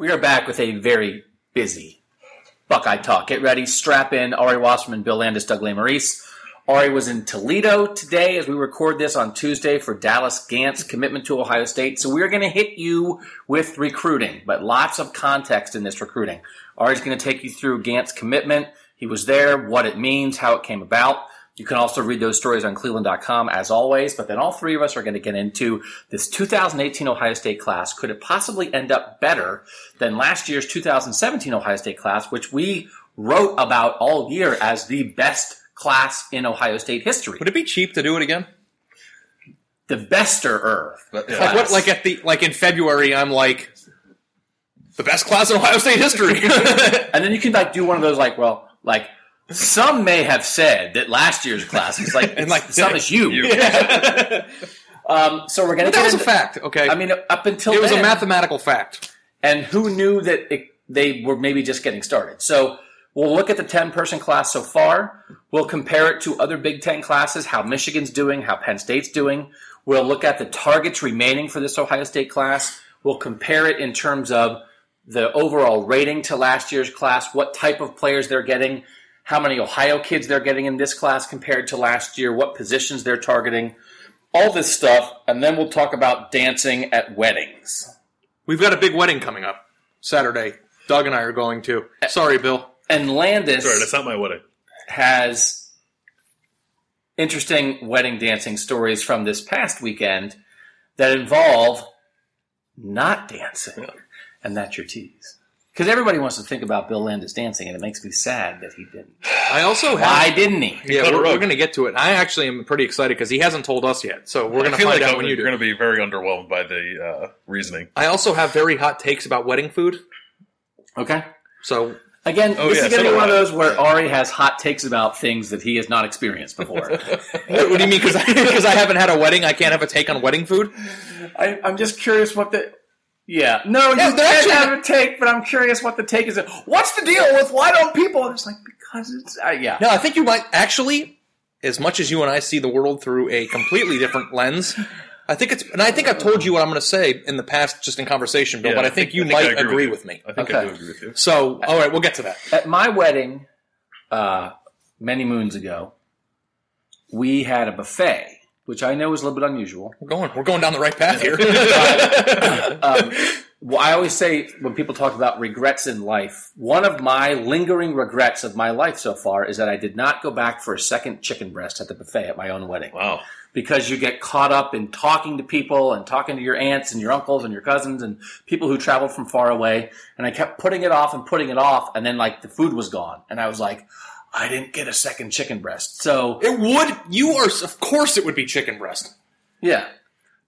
We are back with a very busy Buckeye Talk. Get ready, strap in. Ari Wasserman, Bill Landis, Doug Lesmerises. Ari was in Toledo today as we record this on Tuesday for Dallas Gant's commitment to Ohio State. So we're going to hit you with recruiting, but lots of context in this recruiting. Ari's going to take you through Gant's commitment. He was there, what it means, how it came about. You can also read those stories on cleveland.com as always, but then all three of us are going to get into this 2018 Ohio State class. Could it possibly end up better than last year's 2017 Ohio State class, which we wrote about all year as the best class in Ohio State history? Would it be cheap to do it again? The bester Like what? Like at the like in February, I'm like the best class in Ohio State history, and then you can like do one of those like well like some may have said that last year's class was like, and like some is you. Yeah. um, so we're going to. That was into, a fact. Okay. I mean, up until it was then, a mathematical fact. And who knew that it, they were maybe just getting started? So we'll look at the ten person class so far. We'll compare it to other Big Ten classes, how Michigan's doing, how Penn State's doing. We'll look at the targets remaining for this Ohio State class. We'll compare it in terms of the overall rating to last year's class, what type of players they're getting how many Ohio kids they're getting in this class compared to last year, what positions they're targeting, all this stuff, and then we'll talk about dancing at weddings. We've got a big wedding coming up Saturday. Doug and I are going to. Sorry, Bill. And Landis. Sorry, that's not my wedding. Has interesting wedding dancing stories from this past weekend that involve not dancing. And that's your tease. Because everybody wants to think about Bill Landis dancing, and it makes me sad that he didn't. I also have, why didn't he? Yeah, we're, we're going to get to it. I actually am pretty excited because he hasn't told us yet, so we're going to find like out when you do. You're going to be very underwhelmed by the uh, reasoning. I also have very hot takes about wedding food. Okay, so Again, oh, this yeah, is going to so be one of those where Ari has hot takes about things that he has not experienced before. what, what, do you mean? Because I, I, haven't had a wedding, I can't have a take on wedding food? I, am just curious what the yeah. No, yeah, you can't have a take, but I'm curious what the take is. What's the deal with why don't people? It's like because it's uh, yeah. No, I think you might actually, as much as you and I see the world through a completely different lens. I think it's, and I think I've told you what I'm going to say in the past, just in conversation, Bill. Yeah, but I think, I think you I think might agree, agree with, with, me. I think okay. I do agree with you. So, all right, we'll get to that. At my wedding, uh, many moons ago, we had a buffet which I know is a little bit unusual. We're going, we're going down the right path here. um, well, I always say when people talk about regrets in life, one of my lingering regrets of my life so far is that I did not go back for a second chicken breast at the buffet at my own wedding. Wow. Because you get caught up in talking to people and talking to your aunts and your uncles and your cousins and people who traveled from far away. And I kept putting it off and putting it off. And then like the food was gone. And I was like, I didn't get a second chicken breast. So it would. You are, of course, it would be chicken breast. Yeah.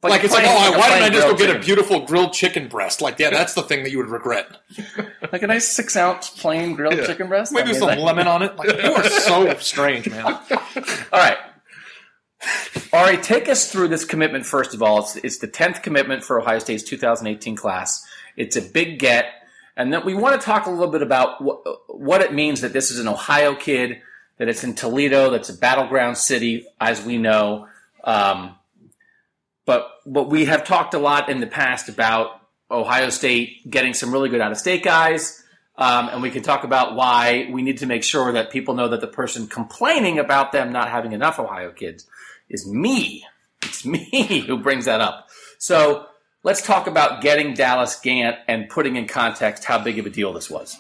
Like, it's like, oh, why didn't I just go get a beautiful grilled chicken breast? Like, yeah, that's the thing that you would regret. like a nice six ounce plain grilled yeah. chicken breast. Maybe I mean, some like, lemon on it. Like, you are so strange, man. All right. All right, take us through this commitment first of all. It's, it's the 10th commitment for Ohio State's 2018 class. It's a big get. And then we want to talk a little bit about wh- what it means that this is an Ohio kid, that it's in Toledo, that's a battleground city, as we know. Um, but but we have talked a lot in the past about Ohio State getting some really good out of state guys, um, and we can talk about why we need to make sure that people know that the person complaining about them not having enough Ohio kids is me. It's me who brings that up. So let's talk about getting Dallas Gant and putting in context how big of a deal this was.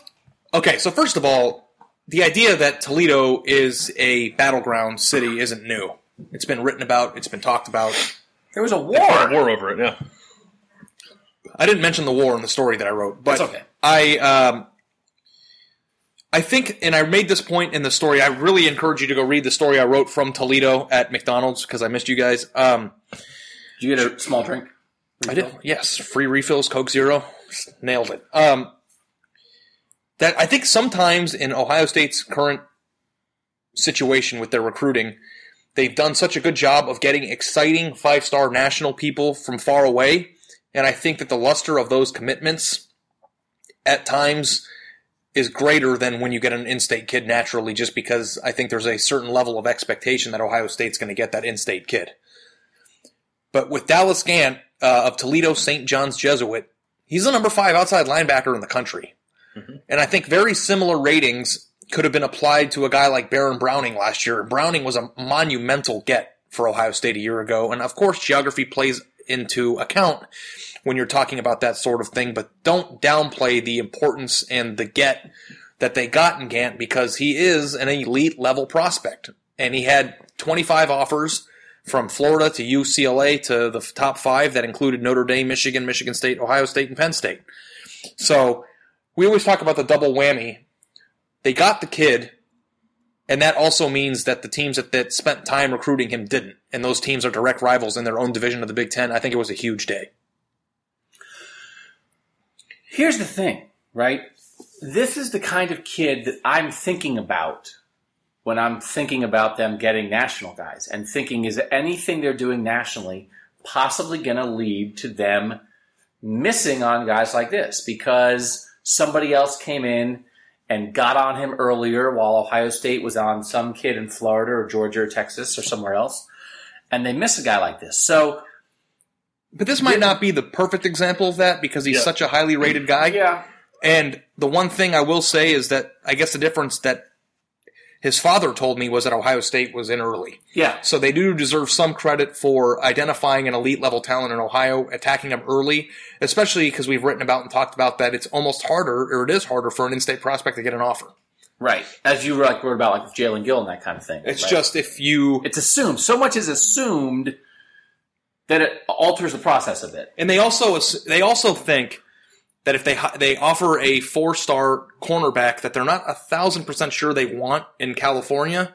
Okay, so first of all, the idea that Toledo is a battleground city isn't new. It's been written about, it's been talked about. There was a war. a war over it. Yeah. I didn't mention the war in the story that I wrote, but That's okay. I um, I think, and I made this point in the story. I really encourage you to go read the story I wrote from Toledo at McDonald's because I missed you guys. Um, Did you get a small drink? I did. Yes, free refills, Coke Zero, nailed it. Um, that I think sometimes in Ohio State's current situation with their recruiting, they've done such a good job of getting exciting five star national people from far away, and I think that the luster of those commitments at times is greater than when you get an in-state kid naturally, just because I think there's a certain level of expectation that Ohio State's going to get that in-state kid. But with Dallas Gant uh, of Toledo St. John's Jesuit, he's the number five outside linebacker in the country. And I think very similar ratings could have been applied to a guy like Baron Browning last year. Browning was a monumental get for Ohio State a year ago. And of course, geography plays into account when you're talking about that sort of thing, but don't downplay the importance and the get that they got in Gant because he is an elite level prospect. And he had 25 offers from Florida to UCLA to the top five that included Notre Dame, Michigan, Michigan State, Ohio State, and Penn State. So we always talk about the double whammy. They got the kid, and that also means that the teams that, that spent time recruiting him didn't. And those teams are direct rivals in their own division of the Big Ten. I think it was a huge day. Here's the thing, right? This is the kind of kid that I'm thinking about when I'm thinking about them getting national guys and thinking is anything they're doing nationally possibly going to lead to them missing on guys like this because somebody else came in and got on him earlier while Ohio State was on some kid in Florida or Georgia or Texas or somewhere else and they miss a guy like this. So But this might not be the perfect example of that because he's Yeah. such a highly rated guy. yeah, And the one thing I will say is that I guess the difference that his father told me was that Ohio State was in early. yeah, So they do deserve some credit for identifying an elite level talent in Ohio, attacking him early, especially because we've written about and talked about that it's almost harder, or it is harder for an in-state prospect to get an offer. right. As you like wrote about like with Jaelen Gill and that kind of thing. It's right? just if you it's assumed. So much is assumed that it alters the process a bit. And they also they also think that if they they offer a four star cornerback that they're not a thousand percent sure they want in California,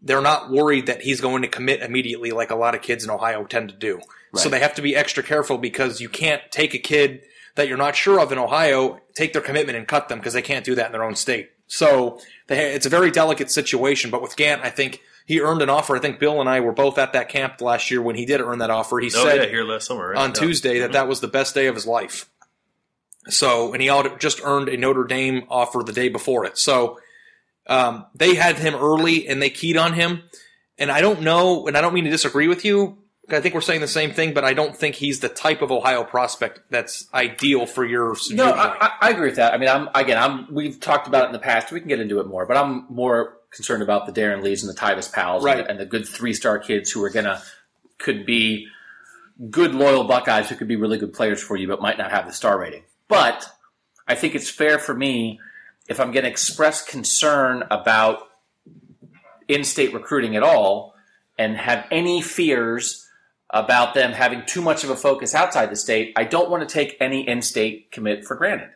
they're not worried that he's going to commit immediately like a lot of kids in Ohio tend to do. So they have to be extra careful because you can't take a kid that you're not sure of in Ohio, take their commitment and cut them because they can't do that in their own state. So they, it's a very delicate situation. But with Gant, I think he earned an offer. I think Bill and I were both at that camp last year when he did earn that offer. He Oh said yeah, here last summer right? on Yeah. Tuesday that mm-hmm. that was the best day of his life. So, and he just earned a Notre Dame offer the day before it. So, um, they had him early and they keyed on him. And I don't know, and I don't mean to disagree with you. I think we're saying the same thing, but I don't think he's the type of Ohio prospect that's ideal for your. No. I, I- agree with that. I mean, I'm again, I'm we've talked about it in the past. We can get into it more, but I'm more concerned about the Darron Lees and the Tyvis Powells Right. and, the, and the good three star kids who are gonna could be good loyal Buckeyes who could be really good players for you, but might not have the star rating. But I think it's fair for me if I'm going to express concern about in-state recruiting at all and have any fears about them having too much of a focus outside the state, I don't want to take any in-state commit for granted.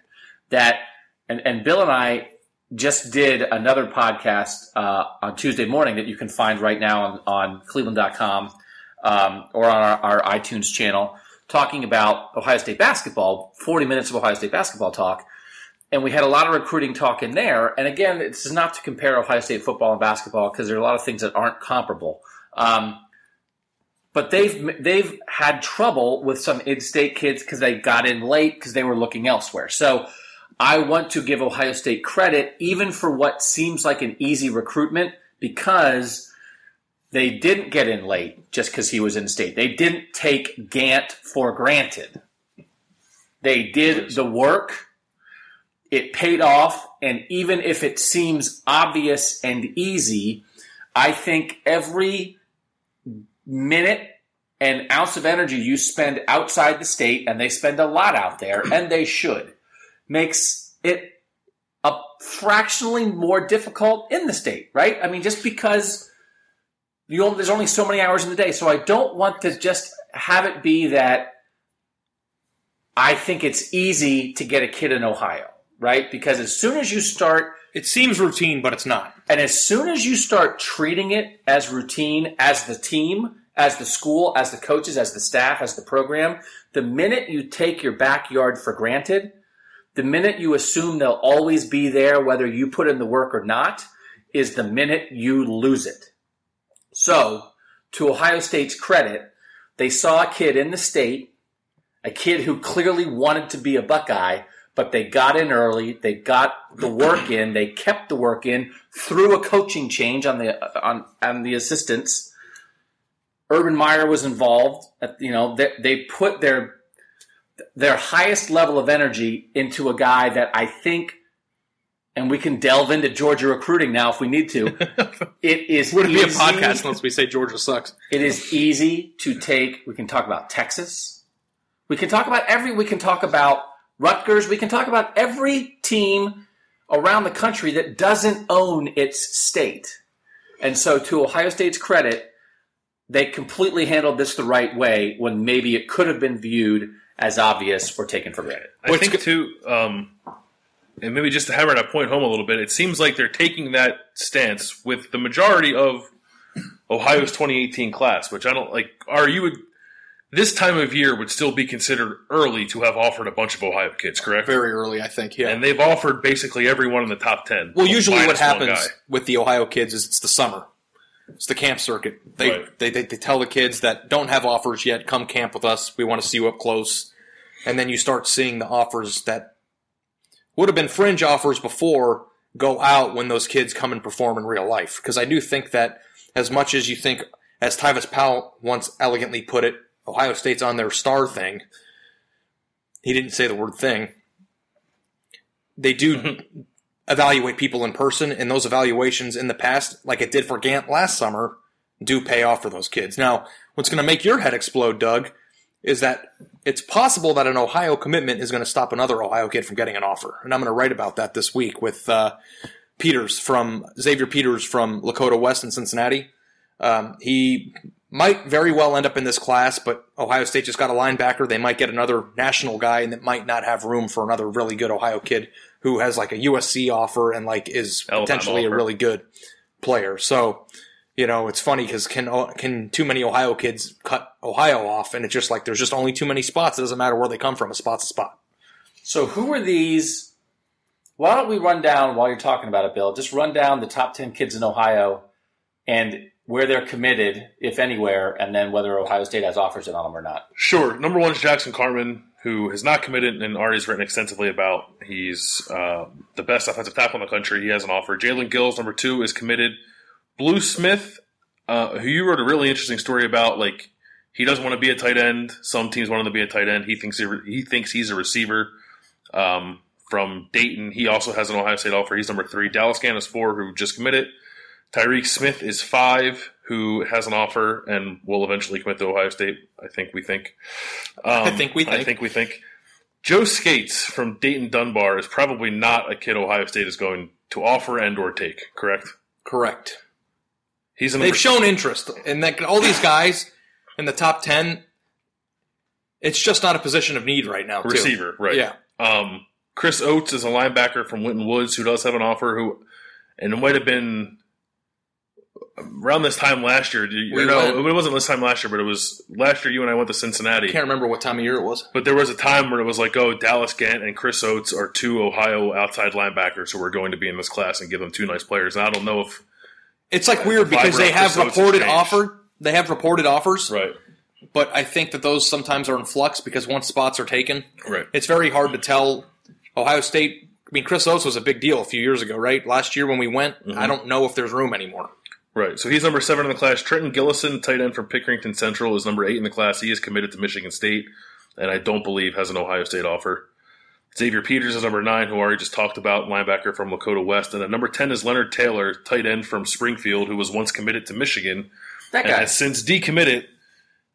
That and, and Bill and I just did another podcast uh, on Tuesday morning that you can find right now on, on Cleveland.com um, or on our, our iTunes channel, talking about Ohio State basketball. Forty minutes of Ohio State basketball talk, and we had a lot of recruiting talk in there. And again, this is not to compare Ohio State football and basketball because there are a lot of things that aren't comparable. Um, but they've they've had trouble with some in-state kids because they got in late because they were looking elsewhere. So I want to give Ohio State credit even for what seems like an easy recruitment because they didn't get in late just because he was in state. They didn't take Gant for granted. They did the work. It paid off, and even if it seems obvious and easy, I think every minute and ounce of energy you spend outside the state, and they spend a lot out there, and they should, makes it a fractionally more difficult in the state, right? I mean, just because only, there's only so many hours in the day, so I don't want to just have it be that I think it's easy to get a kid in Ohio, right? Because as soon as you start It seems routine, but it's not. and as soon as you start treating it as routine, as the team, as the school, as the coaches, as the staff, as the program, the minute you take your backyard for granted, the minute you assume they'll always be there, whether you put in the work or not, is the minute you lose it. So, to Ohio State's credit, they saw a kid in the state, a kid who clearly wanted to be a Buckeye, but they got in early, they got the work in, they kept the work in through a coaching change on the on on the assistants. Urban Meyer was involved. You know, they, they put their their highest level of energy into a guy that I think, and we can delve into Georgia recruiting now if we need to. It is Would it be a podcast unless we say Georgia sucks? it is easy to take. We can talk about Texas. We can talk about every. We can talk about Rutgers. We can talk about every team around the country that doesn't own its state. And so, to Ohio State's credit, they completely handled this the right way when maybe it could have been viewed as obvious or taken for granted. I What's think too, um, and maybe just to hammer that point home a little bit, it seems like they're taking that stance with the majority of Ohio's 2018 class, which I don't like. Are you would this time of year would still be considered early to have offered a bunch of Ohio kids, correct? Very early, I think. Yeah. and they've offered basically everyone in the top ten. well, usually what happens with the Ohio kids is it's the summer. It's the camp circuit. They, Right. they, they they tell the kids that don't have offers yet, come camp with us. We want to see you up close. And then you start seeing the offers that would have been fringe offers before go out when those kids come and perform in real life. Because I do think that as much as you think, as Tyvis Powell once elegantly put it, Ohio State's on their star thing. He didn't say the word thing. They do mm-hmm. evaluate people in person, and those evaluations in the past, like it did for Gant last summer, do pay off for those kids. Now, what's going to make your head explode, Doug, is that it's possible that an Ohio commitment is going to stop another Ohio kid from getting an offer. And I'm going to write about that this week with uh, Peters from Xavier Peters from Lakota West in Cincinnati. Um, he might very well end up in this class, but Ohio State just got a linebacker. They might get another national guy, and it might not have room for another really good Ohio kid who has like a USC offer and like is potentially a really good player. So, you know, it's funny because can can too many Ohio kids cut Ohio off, and it's just like there's just only too many spots. It doesn't matter where they come from. A spot's a spot. So, who are these? Why don't we run down while you're talking about it, Bill? Just run down the top 10 kids in Ohio and where they're committed, if anywhere, and then whether Ohio State has offers in on them or not. Sure. Number one is Jackson Carman, who has not committed and Ari's written extensively about. He's uh, the best offensive tackle in the country. He has an offer. Jaelen Gills, number two, is committed. Blue Smith, uh, who you wrote a really interesting story about, like he doesn't want to be a tight end. Some teams want him to be a tight end. He thinks he, he thinks he's a receiver. Um, from Dayton, he also has an Ohio State offer. He's number three. Dallas Gant is four, who just committed. Tyreke Smith is five, who has an offer and will eventually commit to Ohio State. I think we think. Um, I think we I think. think we think. Joe Scates from Dayton Dunbar is probably not a kid Ohio State is going to offer and or take. Correct. Correct. He's an They've shown interest, and like all these guys in the top ten, it's just not a position of need right now. too. receiver, right? Yeah. Um, Chris Oats is a linebacker from Winton Woods who does have an offer. Who, and it might have been around this time last year. You, We no, went- it wasn't this time last year, but it was last year. You and I went to Cincinnati. I can't remember what time of year it was. But there was a time where it was like, oh, Dallas Gant and Chris Oats are two Ohio outside linebackers who are going to be in this class and give them two nice players. And I don't know if It's like weird because they have reported offer. They have reported offers, right, but I think that those sometimes are in flux because once spots are taken, right. it's very hard to tell. Ohio State. I mean, Chris Oats was a big deal a few years ago, right? Last year when we went, Mm-hmm. I don't know if there's room anymore. Right. So he's number seven in the class. Trenton Gillison, tight end from Pickerington Central, is number eight in the class. He is committed to Michigan State, and I don't believe has an Ohio State offer. Xavier Peters is number nine, who already just talked about, linebacker from Lakota West. And at number 10 is Leonard Taylor, tight end from Springfield, who was once committed to Michigan That and guy. has since decommitted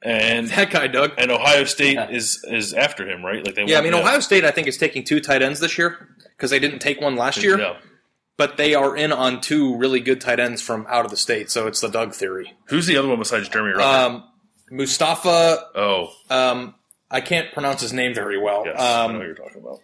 and That guy, Doug. and Ohio State Yeah. is is after him, right? Like they Yeah, I mean Ohio State. I think is taking two tight ends this year because they didn't take one last year. Yeah. But they are in on two really good tight ends from out of the state, so it's the Doug theory. Who's the other one besides Jeremy Ruckert? Um, Mustafa, oh, um, I can't pronounce his name very well. yes, I know um, who you're talking about.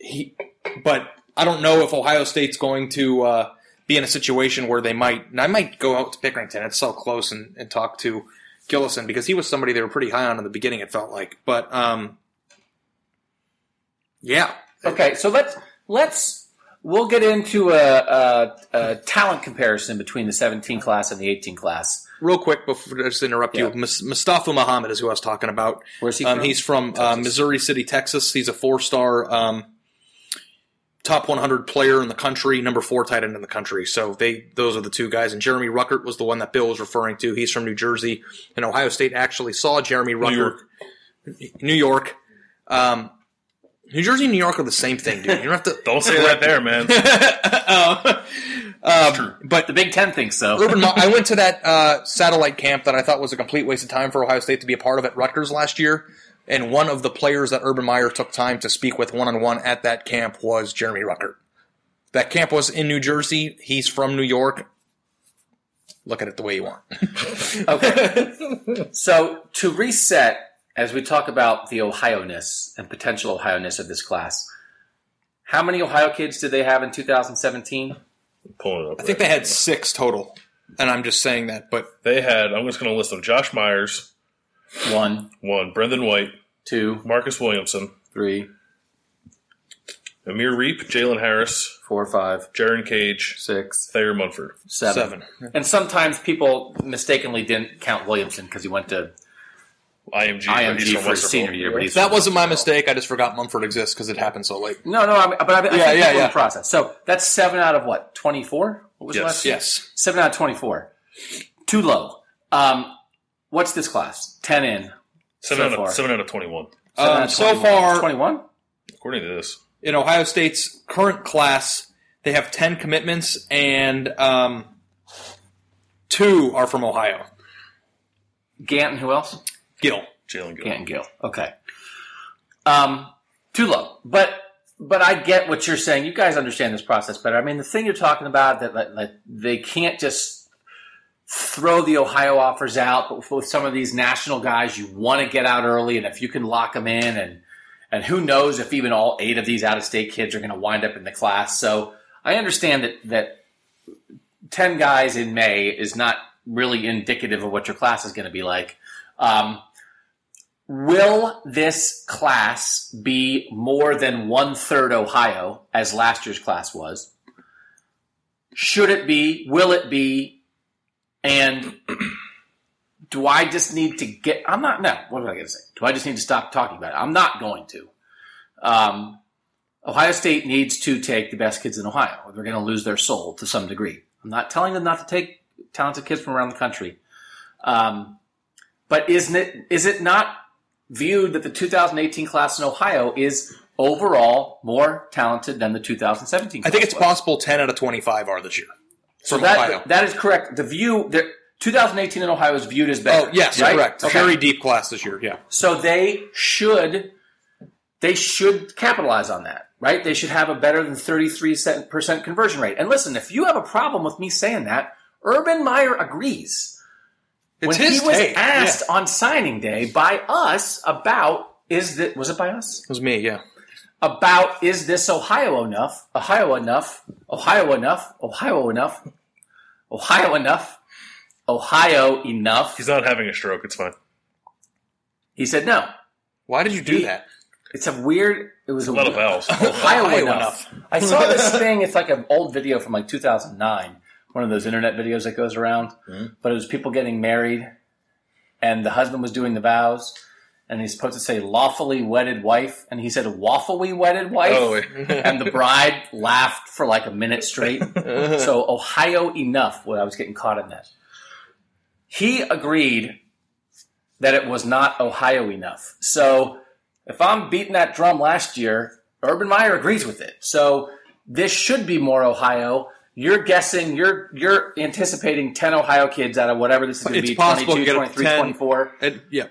he, but I don't know if Ohio State's going to uh, be in a situation where they might. And I might go out to Pickerington. It's so close and, and talk to Gillison because he was somebody they were pretty high on in the beginning. It felt like, but um, yeah, Okay, so let's let's we'll get into a, a, a talent comparison between the 17 class and the 18 class. real quick before I just interrupt you, Yeah. Mus- Mustafa Muhammad is who I was talking about. Where's he Um, from? he's from uh, Missouri City, Texas. He's a four-star, um, top 100 player in the country, number four tight end in the country. So they those are the two guys. And Jeremy Ruckert was the one that Bill was referring to. He's from New Jersey, and Ohio State actually saw Jeremy Ruckert, York. New York. Um, New Jersey and New York are the same thing, dude. You don't have to. Don't say that there, man. um, but the Big Ten thinks so. Urban, I went to that uh, satellite camp that I thought was a complete waste of time for Ohio State to be a part of at Rutgers last year. And one of the players that Urban Meyer took time to speak with one on one at that camp was Jeremy Ruckert. That camp was in New Jersey. He's from New York. Look at it the way you want. Okay. so to reset, as we talk about the Ohio-ness and potential Ohio-ness of this class, how many Ohio kids did they have in 2017? Pulling it up. I think they had six total. And I'm just saying that, but they had. I'm just going to list them: Josh Myers, One, one; Brendan White, two, Marcus Williamson, three, Amir Riep, Jalen Harris, four, five, Jerron Cage, six, Thayer Munford. seven. seven. And sometimes people mistakenly didn't count Williamson because he went to IMG, but he's IMG from for his senior year. But he's That from wasn't my Westerville. mistake. I just forgot Munford exists because it happened so late. No, no, I mean, but I, I think Yeah, yeah, people in yeah. the process. So that's seven out of what? Twenty four. What was Yes. the last? year? Yes. Seven out of twenty four. Too low. Um, what's this class? Ten in. Seven, So out far. of, seven out of 21, Um, so far, twenty one. according to this. in Ohio State's current class, they have 10 commitments, and um, two are from Ohio. Ganton. Who else? Gil. Jaelen Gill. Ganton Gill. Okay. Um, too low. But but I get what you're saying. You guys understand this process better. I mean, the thing you're talking about that, that, that they can't just throw the Ohio offers out, but with some of these national guys, you want to get out early, and if you can lock them in, and and who knows if even all eight of these out of state kids are going to wind up in the class. So I understand that that ten guys in May is not really indicative of what your class is going to be like. Um, Will this class be more than one third Ohio, as last year's class was? Should it be? Will it be? And do I just need to get? I'm not. No. What am I going to say? Do I just need to stop talking about it? I'm not going to. Um, Ohio State needs to take the best kids in Ohio, they're going to lose their soul to some degree. I'm not telling them not to take talented kids from around the country. Um, but isn't it? Is it not viewed that the 2018 class in Ohio is overall more talented than the 2017 class I think it's was? possible 10 out of 25 are this year. So that, Ohio. that is correct. The view, the 2018 in Ohio is viewed as better. oh, yes, right? correct. Okay. Very deep class this year, yeah. So they should they should capitalize on that, right? They should have a better than 33% conversion rate. And listen, if you have a problem with me saying that, Urban Meyer agrees. It's when his he was take, asked yeah. on signing day by us about is that was it by us? It was me, yeah. About is this Ohio enough? Ohio enough? Ohio enough? Ohio enough? Ohio enough? Ohio enough? He's not having a stroke. It's fine. He said no. Why did you do He- that? It's a weird. It was a, A lot of vowels. Ohio, Ohio enough. I saw this thing. It's like an old video from like 2009, one of those internet videos that goes around. Mm-hmm. But it was people getting married, and the husband was doing the vows, and he's supposed to say "lawfully wedded wife," and he said "waffly wedded wife," Oh, and the bride laughed for like a minute straight. so Ohio enough. Well, I was getting caught in that. He agreed that it was not Ohio enough. So if I'm beating that drum last year, Urban Meyer agrees with it. So this should be more Ohio. You're guessing, you're you're anticipating 10 Ohio kids out of whatever this is going to be possible 22, get up 23, 10. 24. And, yeah.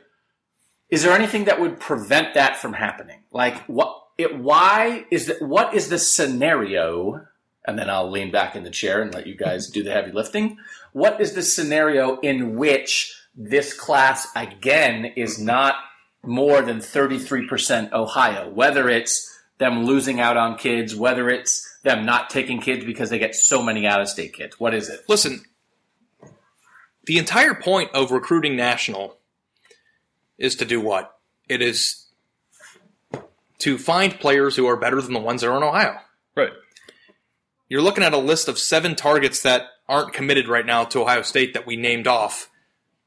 Is there anything that would prevent that from happening? Like what it why is that what is the scenario? And then I'll lean back in the chair and let you guys do the heavy lifting. What is the scenario in which this class again is not more than 33% Ohio? Whether it's them losing out on kids, whether it's them not taking kids because they get so many out of state kids. What is it? Listen, the entire point of recruiting national is to do what? It is to find players who are better than the ones that are in Ohio. Right. You're looking at a list of seven targets that aren't committed right now to Ohio State that we named off,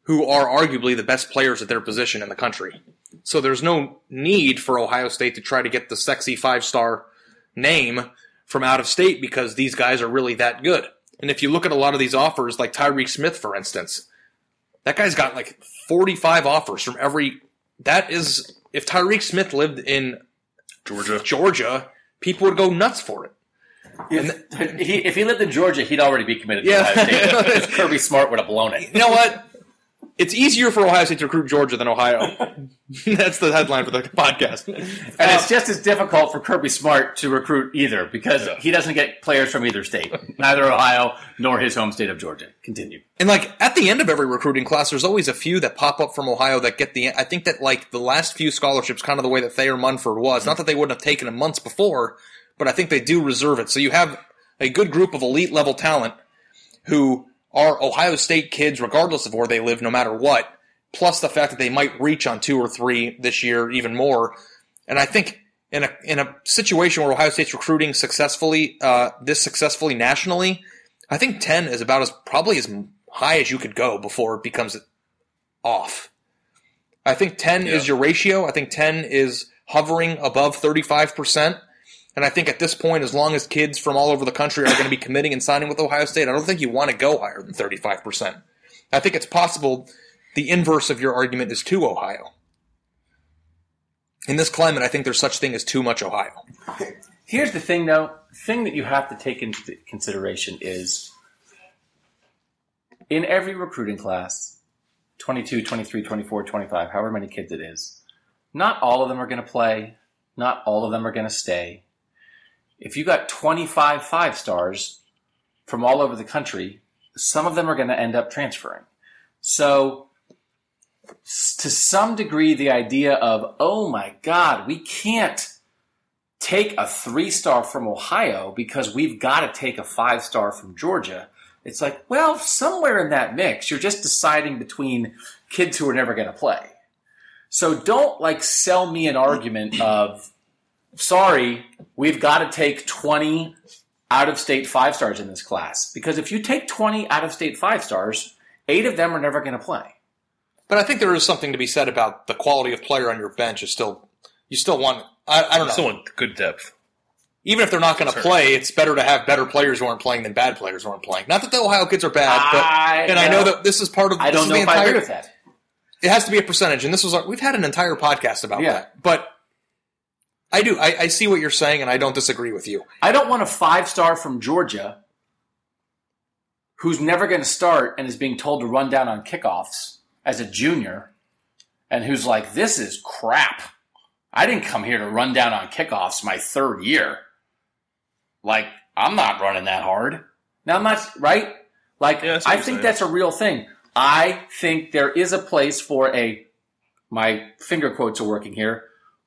who are arguably the best players at their position in the country. So there's no need for Ohio State to try to get the sexy five star name from out of state because these guys are really that good. And if you look at a lot of these offers, like Tyreke Smith, for instance, that guy's got like 45 offers from every. That is, if Tyreke Smith lived in Georgia. Georgia, people would go nuts for it. If he, if he lived in Georgia, he'd already be committed to Yeah. Ohio State. Kirby Smart would have blown it. You know what? It's easier for Ohio State to recruit Georgia than Ohio. That's the headline for the podcast. And it's uh, just as difficult for Kirby Smart to recruit either because he doesn't get players from either state, neither Ohio nor his home state of Georgia. Continue. And like at the end of every recruiting class, there's always a few that pop up from Ohio that get the. I think that like the last few scholarships, kind of the way that Thayer Munford was. Not that they wouldn't have taken him months before, but I think they do reserve it. So you have a good group of elite level talent who are Ohio State kids, regardless of where they live, no matter what. Plus the fact that they might reach on two or three this year, even more. And I think in a in a situation where Ohio State's recruiting successfully, uh, this successfully nationally, I think ten is about as probably as high as you could go before it becomes off. I think ten is your ratio. I think ten is hovering above thirty five percent. And I think at this point, as long as kids from all over the country are going to be committing and signing with Ohio State, I don't think you want to go higher than 35%. I think it's possible the inverse of your argument is too Ohio. In this climate, I think there's such thing as too much Ohio. Here's the thing, though. The thing that you have to take into consideration is in every recruiting class 22, 23, 24, 25, however many kids it is not all of them are going to play, not all of them are going to stay. If you got 25 five stars from all over the country, some of them are going to end up transferring. So, to some degree, the idea of, oh my God, we can't take a three star from Ohio because we've got to take a five star from Georgia. It's like, well, somewhere in that mix, you're just deciding between kids who are never going to play. So don't like sell me an argument of, sorry, we've got to take 20 out of state five stars in this class. Because if you take 20 out of state five stars, eight of them are never going to play. But I think there is something to be said about the quality of player on your bench is still, you still want, I, I don't know. Still want good depth. Even if they're not going to play, it's better to have better players who aren't playing than bad players who aren't playing. Not that the Ohio kids are bad, but, I- and I know that this is part of, I don't know the if I agree with that. it has to be a percentage, and this was our, we've had an entire podcast about Yeah. that. But I do I, I see what you're saying, and I don't disagree with you. I don't want a five star from Georgia who's never going to start and is being told to run down on kickoffs as a junior and who's like, this is crap. I didn't come here to run down on kickoffs my third year. Like, I'm not running that hard. Now, I'm not, right? Like, Yeah, I see what I you're think saying. that's a real thing. I think there is a place for a, my finger quotes are working here,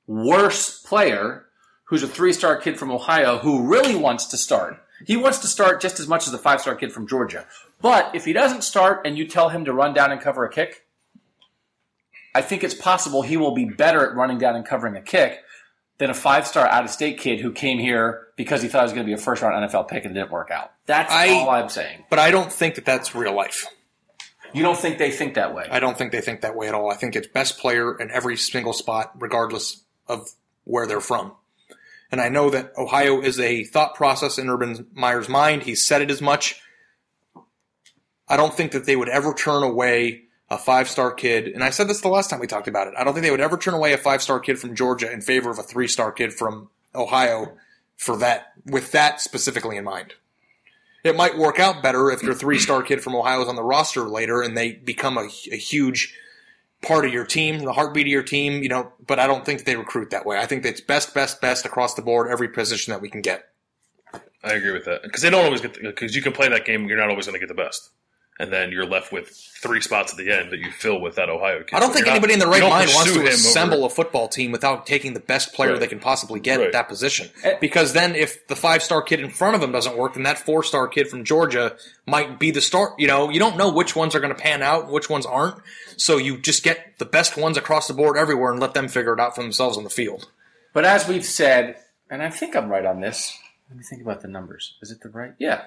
worse player who's a three star kid from Ohio who really wants to start. He wants to start just as much as the five star kid from Georgia. But if he doesn't start and you tell him to run down and cover a kick, I think it's possible he will be better at running down and covering a kick than a five star out of state kid who came here because he thought he was going to be a first round NFL pick and it didn't work out. That's I- all I'm saying. But I don't think that that's real life. You don't think they think that way? I don't think they think that way at all. I think it's best player in every single spot, regardless of where they're from. And I know that Ohio is a thought process in Urban Meyer's mind. He said it as much. I don't think that they would ever turn away a five star kid. And I said this the last time we talked about it. I don't think they would ever turn away a five star kid from Georgia in favor of a three star kid from Ohio for that, with that specifically in mind. It might work out better if your three star kid from Ohio is on the roster later and they become a, a huge part of your team, the heartbeat of your team, you know, but I don't think they recruit that way. I think it's best, best, best across the board, every position that we can get. I agree with that because they don't always get because you can play that game. You're not always going to get the best, and then you're left with three spots at the end that you fill with that Ohio kid. I don't think you're not- anybody in the right don't mind wants to assemble over- a football team without taking the best player Right. they can possibly get Right. at that position. Eh. Because then, if the five star kid in front of him doesn't work, then that four star kid from Georgia might be the start. You know, you don't know which ones are going to pan out which ones aren't. So you just get the best ones across the board everywhere and let them figure it out for themselves on the field. But as we've said, and I think I'm right on this. Let me think about the numbers. Is it the right? Yeah.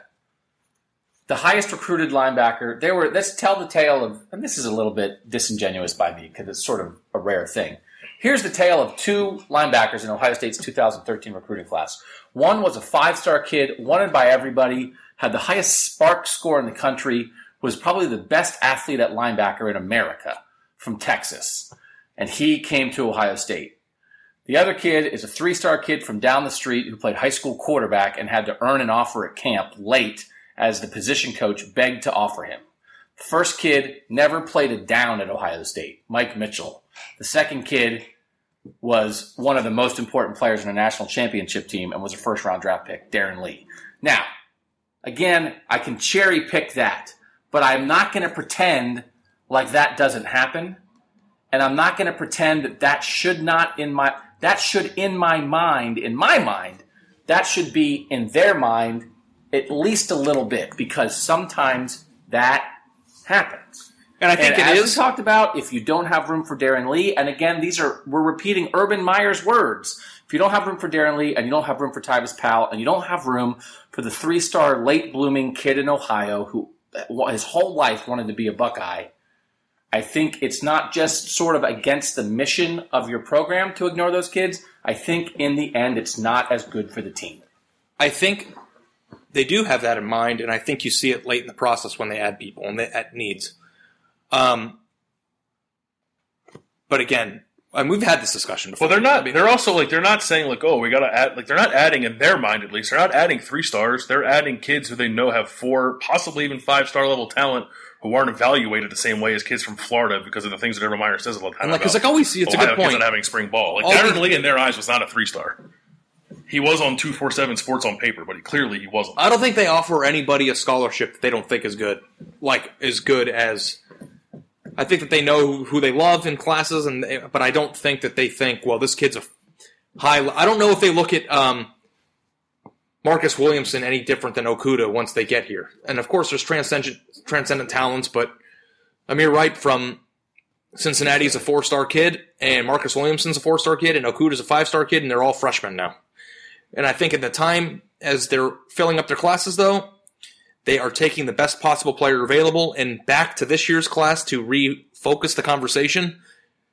The highest recruited linebacker. There were. Let's tell the tale of. And this is a little bit disingenuous by me because it's sort of a rare thing. Here's the tale of two linebackers in Ohio State's 2013 recruiting class. One was a five-star kid, wanted by everybody, had the highest SPARQ score in the country, was probably the best athlete at linebacker in America from Texas, and he came to Ohio State. The other kid is a three star kid from down the street who played high school quarterback and had to earn an offer at camp late as the position coach begged to offer him. The first kid never played a down at Ohio State, Mike Mitchell. The second kid was one of the most important players in a national championship team and was a first round draft pick, Darron Lee. Now, again, I can cherry pick that, but I'm not going to pretend like that doesn't happen and I'm not going to pretend that that should not in my that should in my mind in my mind that should be in their mind at least a little bit because sometimes that happens. And I think and it as is. we talked about, if you don't have room for Darron Lee, and again, these are we're repeating Urban Meyer's words. If you don't have room for Darron Lee, and you don't have room for Tyvis Powell, and you don't have room for the three-star late blooming kid in Ohio who his whole life wanted to be a Buckeye, I think it's not just sort of against the mission of your program to ignore those kids. I think in the end, it's not as good for the team. I think they do have that in mind, and I think you see it late in the process when they add people and they add needs. Um, but again, and we've had this discussion before. Well, they're not. I mean, they're also like they're not saying like, oh, we got to add. Like they're not adding in their mind at least. They're not adding three stars. They're adding kids who they know have four, possibly even five star level talent, who aren't evaluated the same way as kids from Florida because of the things that Urban Meyer says all the time. and like, because about like always, see, it's a Ohio good point. not having spring ball. Like All Darron Lee in their eyes was not a three star. He was on two four seven Sports on paper, but he, clearly he wasn't. I don't think they offer anybody a scholarship that they don't think is good, like as good as. I think that they know who they love in classes, and they, but I don't think that they think, well, this kid's a high. I don't know if they look at um, Marcus Williamson any different than Okudah once they get here. And of course, there's transcendent transcendent talents, but Amir Wright from Cincinnati is a four star kid, and Marcus Williamson's a four star kid, and Okudah's a five star kid, and they're all freshmen now. And I think at the time, as they're filling up their classes, though, they are taking the best possible player available. And back to this year's class to refocus the conversation,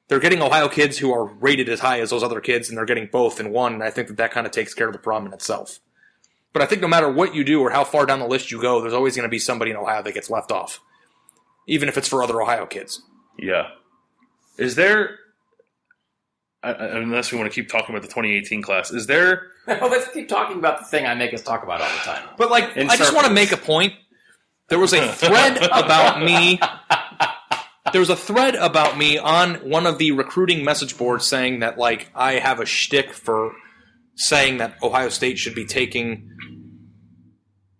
they're getting Ohio kids who are rated as high as those other kids, and they're getting both in one. And I think that that kind of takes care of the problem in itself. But I think no matter what you do or how far down the list you go, there's always going to be somebody in Ohio that gets left off, even if it's for other Ohio kids. Yeah. Is there? I- I- Unless we want to keep talking about the 2018 class, is there? Let's keep talking about the thing I make us talk about all the time. But like, In I just want to make a point. There was a thread about me. There was a thread about me on one of the recruiting message boards saying that like I have a shtick for saying that Ohio State should be taking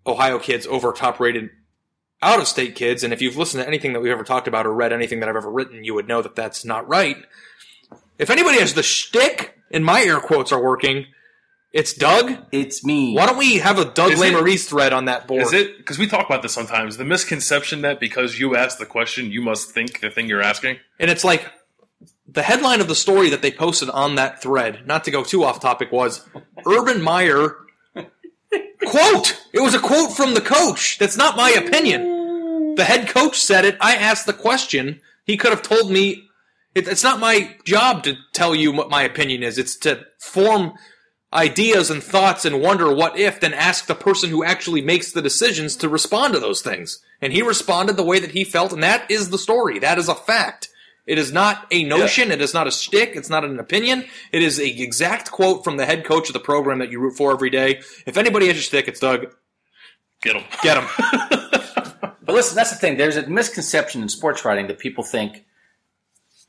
Ohio kids over top-rated out-of-state kids. And if you've listened to anything that we've ever talked about or read anything that I've ever written, you would know that that's not right. If anybody has the shtick, and my air quotes are working, it's Doug. It's me. Why don't we have a Doug Is thread on that board? Is it because we talk about this sometimes? The misconception that because you ask the question, you must think the thing you're asking. And it's like the headline of the story that they posted on that thread, not to go too off topic, was Urban Meyer quote. It was a quote from the coach. That's not my opinion. The head coach said it. I asked the question. He could have told me. It, it's not my job to tell you what my opinion is. It's to form ideas and thoughts and wonder what if, then ask the person who actually makes the decisions to respond to those things. And he responded the way that he felt, and that is the story. That is a fact. It is not a notion. It is not a shtick. It's not an opinion. It is a exact quote from the head coach of the program that you root for every day. If anybody has a shtick, it's Doug. Get him. Get him. But listen, that's the thing. There's a misconception in sports writing that people think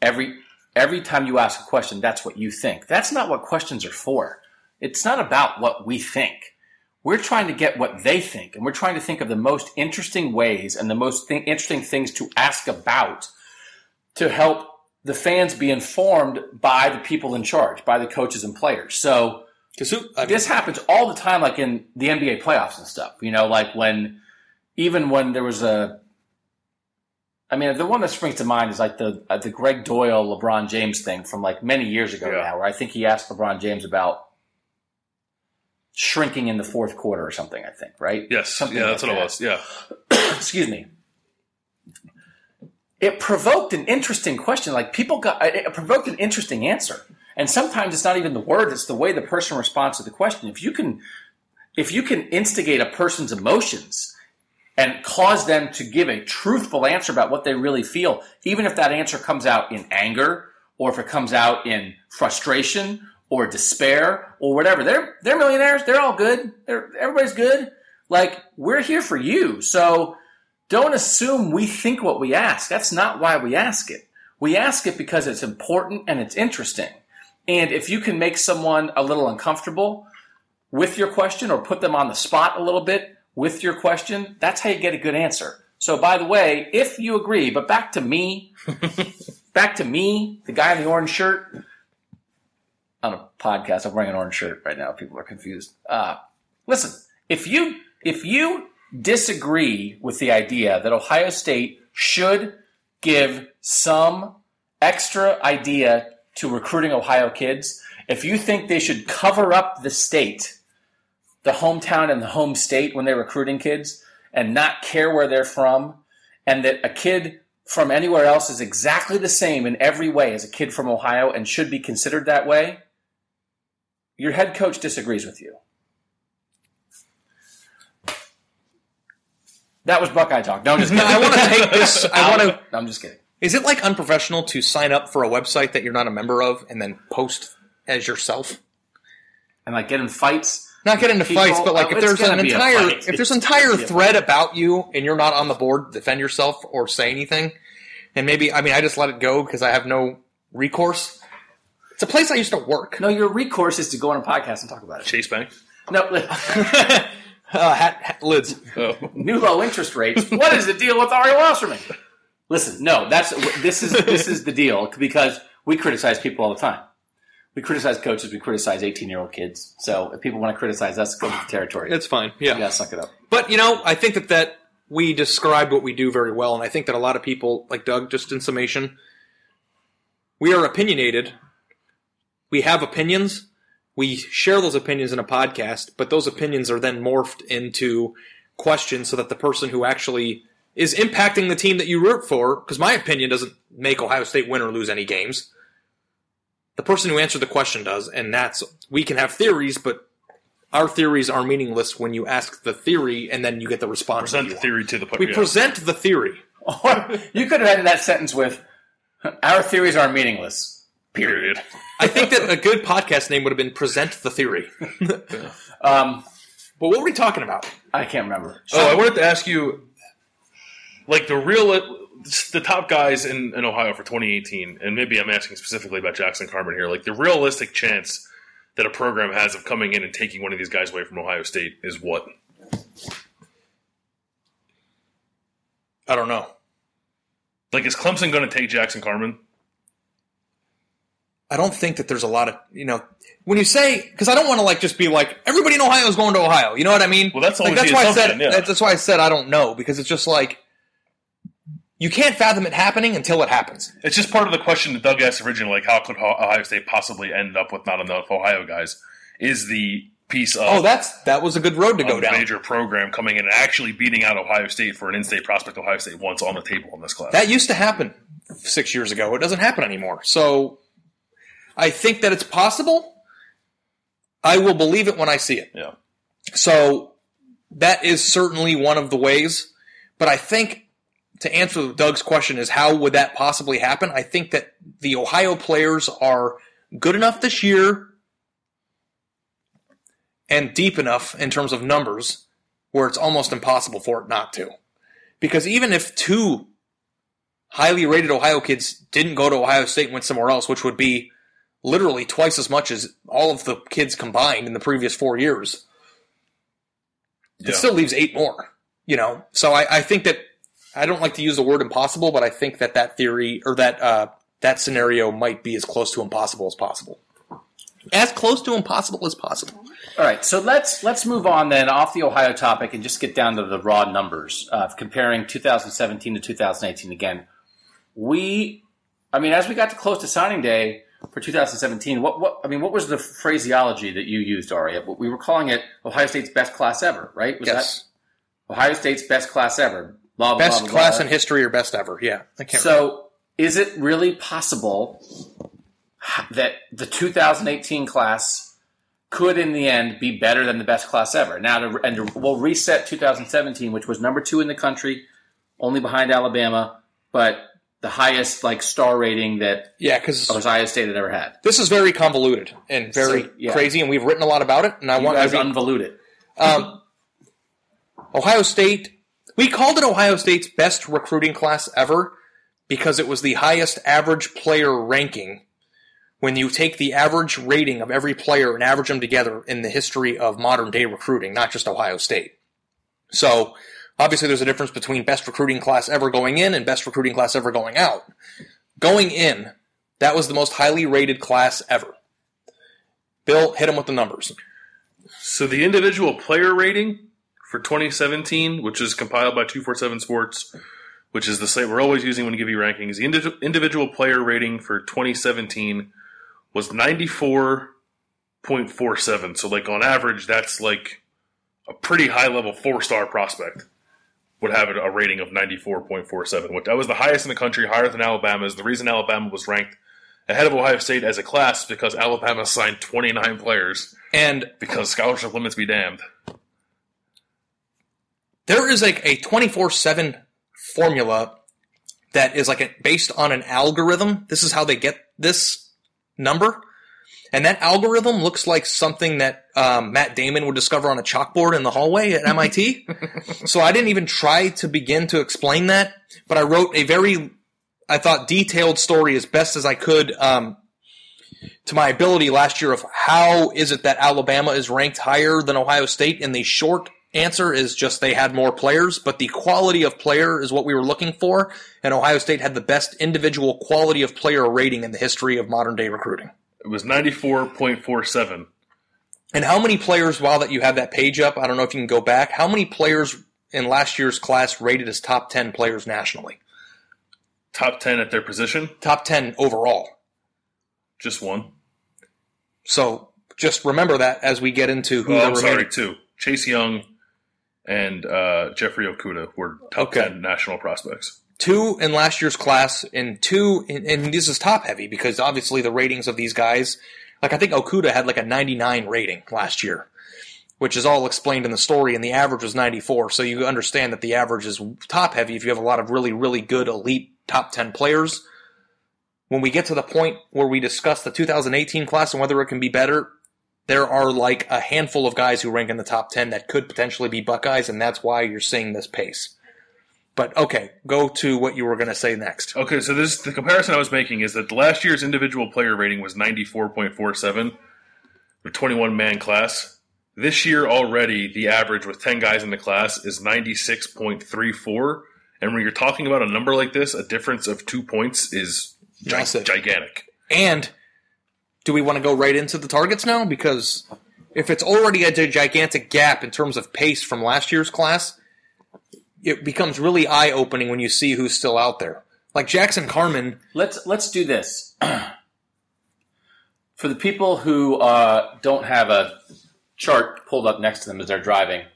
every every time you ask a question, that's what you think. That's not what questions are for. It's not about what we think. We're trying to get what they think, and we're trying to think of the most interesting ways and the most th- interesting things to ask about to help the fans be informed by the people in charge, by the coaches and players. So who? I mean, this happens all the time, like in the NBA playoffs and stuff. You know, like when even when there was a, I mean, the one that springs to mind is like the uh, the Gregg Doyel LeBron James thing from like many years ago Yeah. now, where I think he asked LeBron James about shrinking in the fourth quarter or something. I think right. Yes. Something yeah, that's what that. it was. Yeah. Excuse me. It provoked an interesting question. Like people got, it provoked an interesting answer. And sometimes it's not even the word; it's the way the person responds to the question. If you can, if you can instigate a person's emotions and cause them to give a truthful answer about what they really feel, even if that answer comes out in anger or if it comes out in frustration or despair or whatever, they're they're millionaires. They're all good. They're, everybody's good. Like we're here for you. So don't assume we think what we ask. That's not why we ask it. We ask it because it's important and it's interesting. And if you can make someone a little uncomfortable with your question or put them on the spot a little bit with your question, that's how you get a good answer. So, by the way, if you agree, but back to me, back to me, the guy in the orange shirt on a podcast. I'm wearing an orange shirt right now. People are confused. Uh, listen, if you if you disagree with the idea that Ohio State should give some extra idea to recruiting Ohio kids, if you think they should cover up the state, the hometown and the home state when they're recruiting kids and not care where they're from, and that a kid from anywhere else is exactly the same in every way as a kid from Ohio and should be considered that way, your head coach disagrees with you. That was Buckeye talk. No, I'm just kidding. I want to take this. I want to. No, I'm just kidding. Is it like unprofessional to sign up for a website that you're not a member of and then post as yourself? And like get in fights. Not get into People- fights, but like if there's an entire fight. if there's an entire gonna be a thread about you and you're not on the board, to defend yourself or say anything, and maybe I mean I just let it go because I have no recourse. It's a place I used to work. No, your recourse is to go on a podcast and talk about it. Chase Bank. No, Uh, hat, hat lids. Oh. new low interest rates. What is the deal with Ari Wasserman? Listen, no, that's this is this is the deal because we criticize people all the time. We criticize coaches. We criticize eighteen-year-old kids. So if people want to criticize us, go to the territory. It's fine. Yeah. you gotta suck it up. But you know, I think that that we describe what we do very well, and I think that a lot of people, like Doug, just in summation, we are opinionated. We have opinions. We share those opinions in a podcast, but those opinions are then morphed into questions so that the person who actually is impacting the team that you root for, because my opinion doesn't make Ohio State win or lose any games. The person who answered the question does, and that's we can have theories, but our theories are meaningless when you ask the theory and then you get the response. Present the want. theory to the We yeah. present the theory. Or you could have ended that sentence with, "Our theories are meaningless." period. I think that a good podcast name would have been "Present the Theory." Um, But what were we talking about? I can't remember. Oh, I wanted to ask you, like the real, the top guys in, in Ohio for 2018, and maybe I'm asking specifically about Jackson Carman here. Like the realistic chance that a program has of coming in and taking one of these guys away from Ohio State is what? I don't know. Like, is Clemson going to take Jackson Carman? I don't think that there's a lot of you know when you say because I don't want to like just be like everybody in Ohio is going to Ohio. You know what I mean? Well, that's like, that's why I said yeah. that's why I said I don't know because it's just like you can't fathom it happening until it happens. It's just part of the question that Doug asked originally, like how could Ohio State possibly end up with not enough Ohio guys? Is the piece of Oh, that's that was a good road to go a down. major program coming in and actually beating out Ohio State for an in-state prospect Ohio State once on the table in this class. That used to happen six years ago. It doesn't happen anymore. So I think that it's possible. I will believe it when I see it. yeah. So that is certainly one of the ways. But I think to answer Doug's question is how would that possibly happen? I think that the Ohio players are good enough this year and deep enough in terms of numbers where it's almost impossible for it not to. Because even if two highly rated Ohio kids didn't go to Ohio State and went somewhere else, which would be literally twice as much as all of the kids combined in the previous four years, Yeah. it still leaves eight more. You know, so I, I think that I don't like to use the word impossible, but I think that that theory or that uh, that scenario might be as close to impossible as possible. As close to impossible as possible. All right, so let's let's move on then off the Ohio topic and just get down to the raw numbers of comparing 2017 to 2018 again. We, I mean, as we got to close to signing day for 2017, what what I mean, what was the phraseology that you used, Aria? We were calling it Ohio State's best class ever, right? Was Yes. that Ohio State's best class ever? Blah, blah, Best blah, class in history or best ever. Yeah. I can't So, is it really possible that the 2018 class could, in the end, be better than the best class ever? Now, to, and to, we'll reset 2017, which was number two in the country, only behind Alabama, but the highest like star rating that Yeah, because Ohio State had ever had. this is very convoluted and very So, yeah. crazy, and we've written a lot about it. And I You want guys I mean, um, Ohio State. We called it Ohio State's best recruiting class ever because it was the highest average player ranking when you take the average rating of every player and average them together in the history of modern day recruiting, not just Ohio State. So obviously there's a difference between best recruiting class ever going in and best recruiting class ever going out. Going in, that was the most highly rated class ever. Bill, hit him with the numbers. So the individual player rating for 2017, which is compiled by 247 Sports, which is the site we're always using when we give you rankings, the indi- individual player rating for 2017 was 94.47. So, like, on average, that's like a pretty high level four star prospect would have a rating of 94.47, which that was the highest in the country, higher than Alabama's. The reason Alabama was ranked ahead of Ohio State as a class because Alabama signed 29 players And because scholarship limits be damned. There is like a 24-7 formula that is like a, based on an algorithm. This is how they get this number. And that algorithm looks like something that um, Matt Damon would discover on a chalkboard in the hallway at MIT. so I didn't even try to begin to explain that, but I wrote a very, I thought, detailed story as best as I could um, to my ability last year of how is it that Alabama is ranked higher than Ohio State. in the short answer is just they had more players, but the quality of player is what we were looking for. And Ohio State had the best individual quality of player rating in the history of modern day recruiting. It was 94.47. And how many players, while that you have that page up, I don't know if you can go back, how many players in last year's class rated as top 10 players nationally? Top 10 at their position, Top 10 overall. just one. So just remember that as we get into who Oh, the I'm sorry, two. Chase Young and uh, Jeffrey Okudah were top Okay. 10 national prospects. Two in last year's class, and two, and, and this is top heavy because obviously the ratings of these guys, like I think Okudah had like a 99 rating last year, which is all explained in the story, and the average was 94. So you understand that the average is top heavy if you have a lot of really, really good elite top 10 players. When we get to the point where we discuss the 2018 class and whether it can be better, there are like a handful of guys who rank in the top 10 that could potentially be Buckeyes, and that's why you're seeing this pace. But okay, go to what you were going to say next. Okay, so this the comparison I was making is that last year's individual player rating was 94.47, the 21 man class. This year already, the average with 10 guys in the class is 96.34. And when you're talking about a number like this, a difference of two points is gi- gigantic. And do we want to go right into the targets now? Because if it's already a gigantic gap in terms of pace from last year's class, it becomes really eye opening when you see who's still out there. Like Jackson Carman, Let's let's do this. For the people who uh, don't have a chart pulled up next to them as they're driving,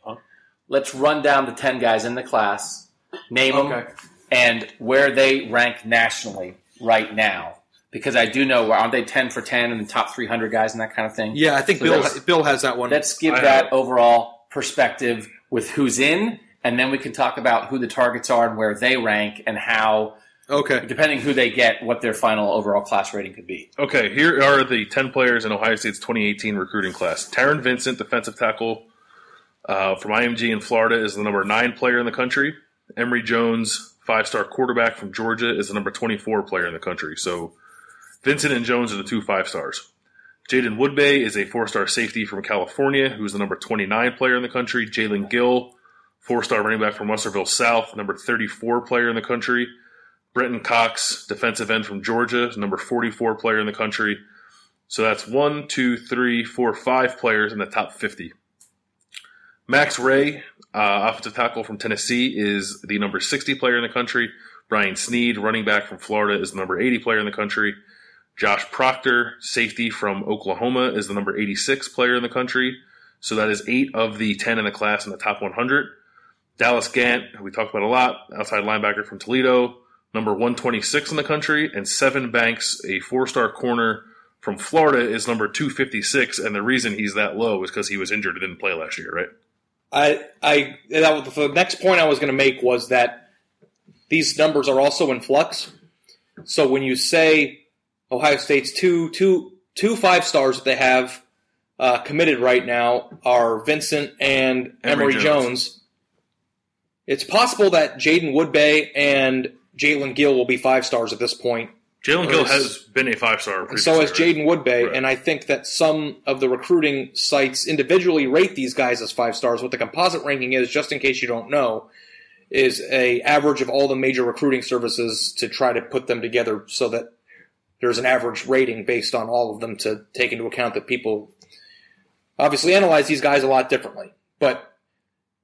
let's run down the ten guys in the class, name them, and where they rank nationally right now. Because I do know aren't they ten for ten in the top three hundred guys and that kind of thing. yeah, I think So Bill Bill has that one. Let's give I that have- overall perspective with who's in, and then we can talk about who the targets are and where they rank and how, okay. depending who they get, what their final overall class rating could be. Okay, here are the 10 players in Ohio State's 2018 recruiting class. Taron Vincent, defensive tackle, Uh, from IMG in Florida is the number nine player in the country. Emory Jones, five star quarterback from Georgia, is the number 24 player in the country. So Vincent and Jones are the two five stars. Jaiden Woodbey is a four star safety from California, who's the number 29 player in the country. Jaelen Gill, four star running back from Westerville South, number 34 player in the country. Brenton Cox, defensive end from Georgia, number 44 player in the country. So that's one, two, three, four, five players in the top 50. Max Wray, uh, offensive tackle from Tennessee, is the number 60 player in the country. Brian Snead, running back from Florida, is the number 80 player in the country. Josh Proctor, safety from Oklahoma, is the number 86 player in the country. So that is eight of the 10 in the class in the top 100. Dallas Gant, who we talked about a lot, outside linebacker from Toledo, number 126 in the country. And Sevyn Banks, a four star corner from Florida, is number 256. And the reason he's that low is because he was injured and didn't play last year, right? I, I, that was, the next point I was going to make was that these numbers are also in flux. So when you say Ohio State's two, two, two five stars that they have uh, committed right now are Vincent and Emory, Emory Jones. Jones. It's possible that Jaiden Woodbey and Jaelen Gill will be five stars at this point. Jaelen Gill has been a five star. And so has Jaiden Woodbey, Right. and I think that some of the recruiting sites individually rate these guys as five stars. What the composite ranking is, just in case you don't know, is a average of all the major recruiting services to try to put them together so that there's an average rating based on all of them to take into account that people obviously analyze these guys a lot differently. But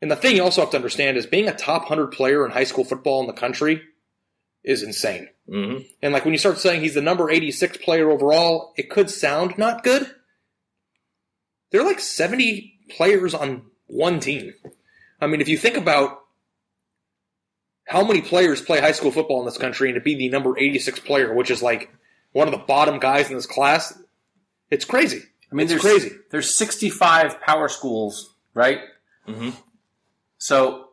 and the thing you also have to understand is being a top hundred player in high school football in the country is insane. hmm And like when you start saying he's the number 86 player overall, it could sound not good. There are like 70 players on one team. I mean, if you think about how many players play high school football in this country and to be the number 86 player, which is like one of the bottom guys in this class, it's crazy. I mean, it's there's crazy. There's 65 power schools, right? Mhm. So,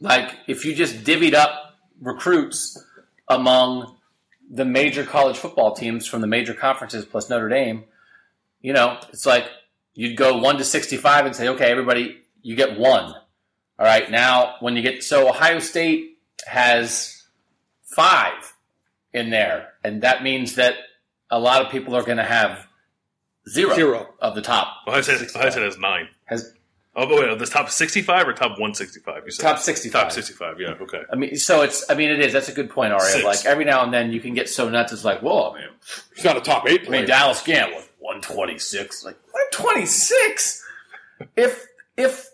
like, if you just divvied up recruits among the major college football teams from the major conferences plus Notre Dame, you know, it's like you'd go one to 65 and say, okay, everybody, you get one. All right, now when you get so Ohio State has five in there, and that means that a lot of people are going to have zero, Zero. of the top. Ohio State, 65. Ohio State has nine. has Oh, but wait, this top 65 or top 165? You said top 65. Top 65, yeah, okay. I mean, so it's. I mean, it is. That's a good point, Aria. Six. Like every now and then, you can get so nuts. It's like, whoa, I mean, He's not a top eight I mean, Dallas Gant was one twenty six. Like one twenty six. If if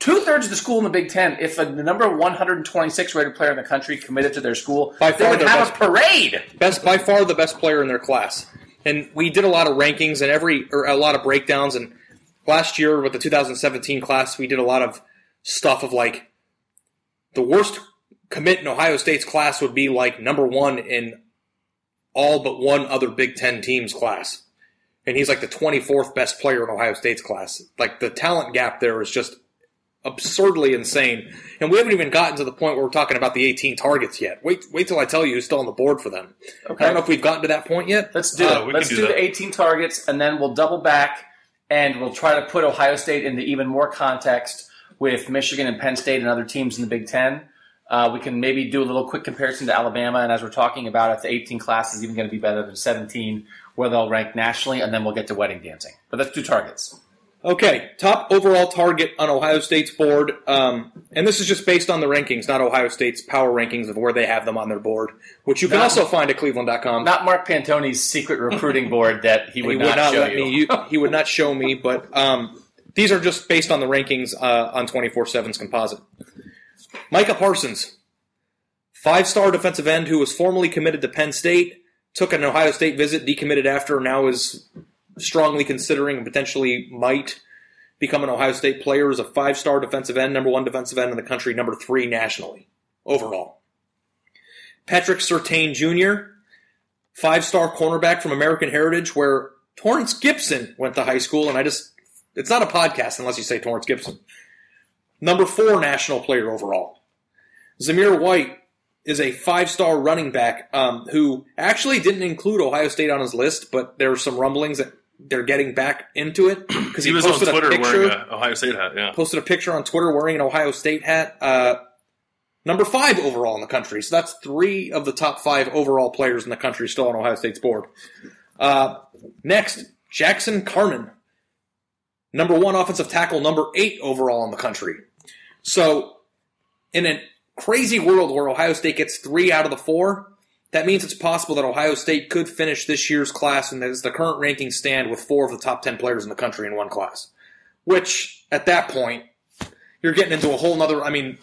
two thirds of the school in the Big Ten, if a, the number one hundred and twenty six rated player in the country committed to their school, By they far would have a parade. best by far the best player in their class. And we did a lot of rankings and every or a lot of breakdowns. And last year with the 2017 class, we did a lot of stuff of like the worst commit in Ohio State's class would be like number one in all but one other Big Ten team's class. And he's like the 24th best player in Ohio State's class. Like the talent gap there is just absurdly insane. And we haven't even gotten to the point where we're talking about the 18 targets yet. Wait, wait till I tell you who's still on the board for them. I don't know if we've gotten to that point yet. Let's do Uh, it. we Let's can do, do the 18 targets, and then we'll double back and we'll try to put Ohio State into even more context with Michigan and Penn State and other teams in the Big Ten. Uh, we can maybe do a little quick comparison to Alabama, and as we're talking about, it, the 18 class is even going to be better than 17, where they'll rank nationally, and then we'll get to wedding dancing. But let's do targets. Okay, top overall target on Ohio State's board, um, and this is just based on the rankings, not Ohio State's power rankings of where they have them on their board, which you can Not- also find at Cleveland.com. Not Mark Pantoni's secret recruiting board that he would, he not, would not show let you. me. You, he would not show me, but um, these are just based on the rankings uh, on 24/7's composite. Micah Parsons, five-star defensive end who was formerly committed to Penn State, took an Ohio State visit, decommitted after, now is strongly considering and potentially might become an Ohio State player. Is a five-star defensive end, number one defensive end in the country, number three nationally overall. Patrick Surtain Jr five star cornerback from American Heritage, where Torrance Gibson went to high school, and I just it's not a podcast unless you say Torrance Gibson. Number four national player overall. Zamir White is a five star running back um, who actually didn't include Ohio State on his list, but there were some rumblings that they're getting back into it because He he, was on posted a picture. wearing a Ohio State hat. Yeah. posted a picture on Twitter wearing an Ohio State hat. Uh, number five overall in the country. So that's three of the top five overall players in the country still on Ohio State's board. Uh, next, Jackson Carman. Number one offensive tackle, number eight overall in the country. So, in a crazy world where Ohio State gets three out of the four, that means it's possible that Ohio State could finish this year's class and as the current rankings stand with four of the top ten players in the country in one class. Which, at that point, you're getting into a whole nother. I mean,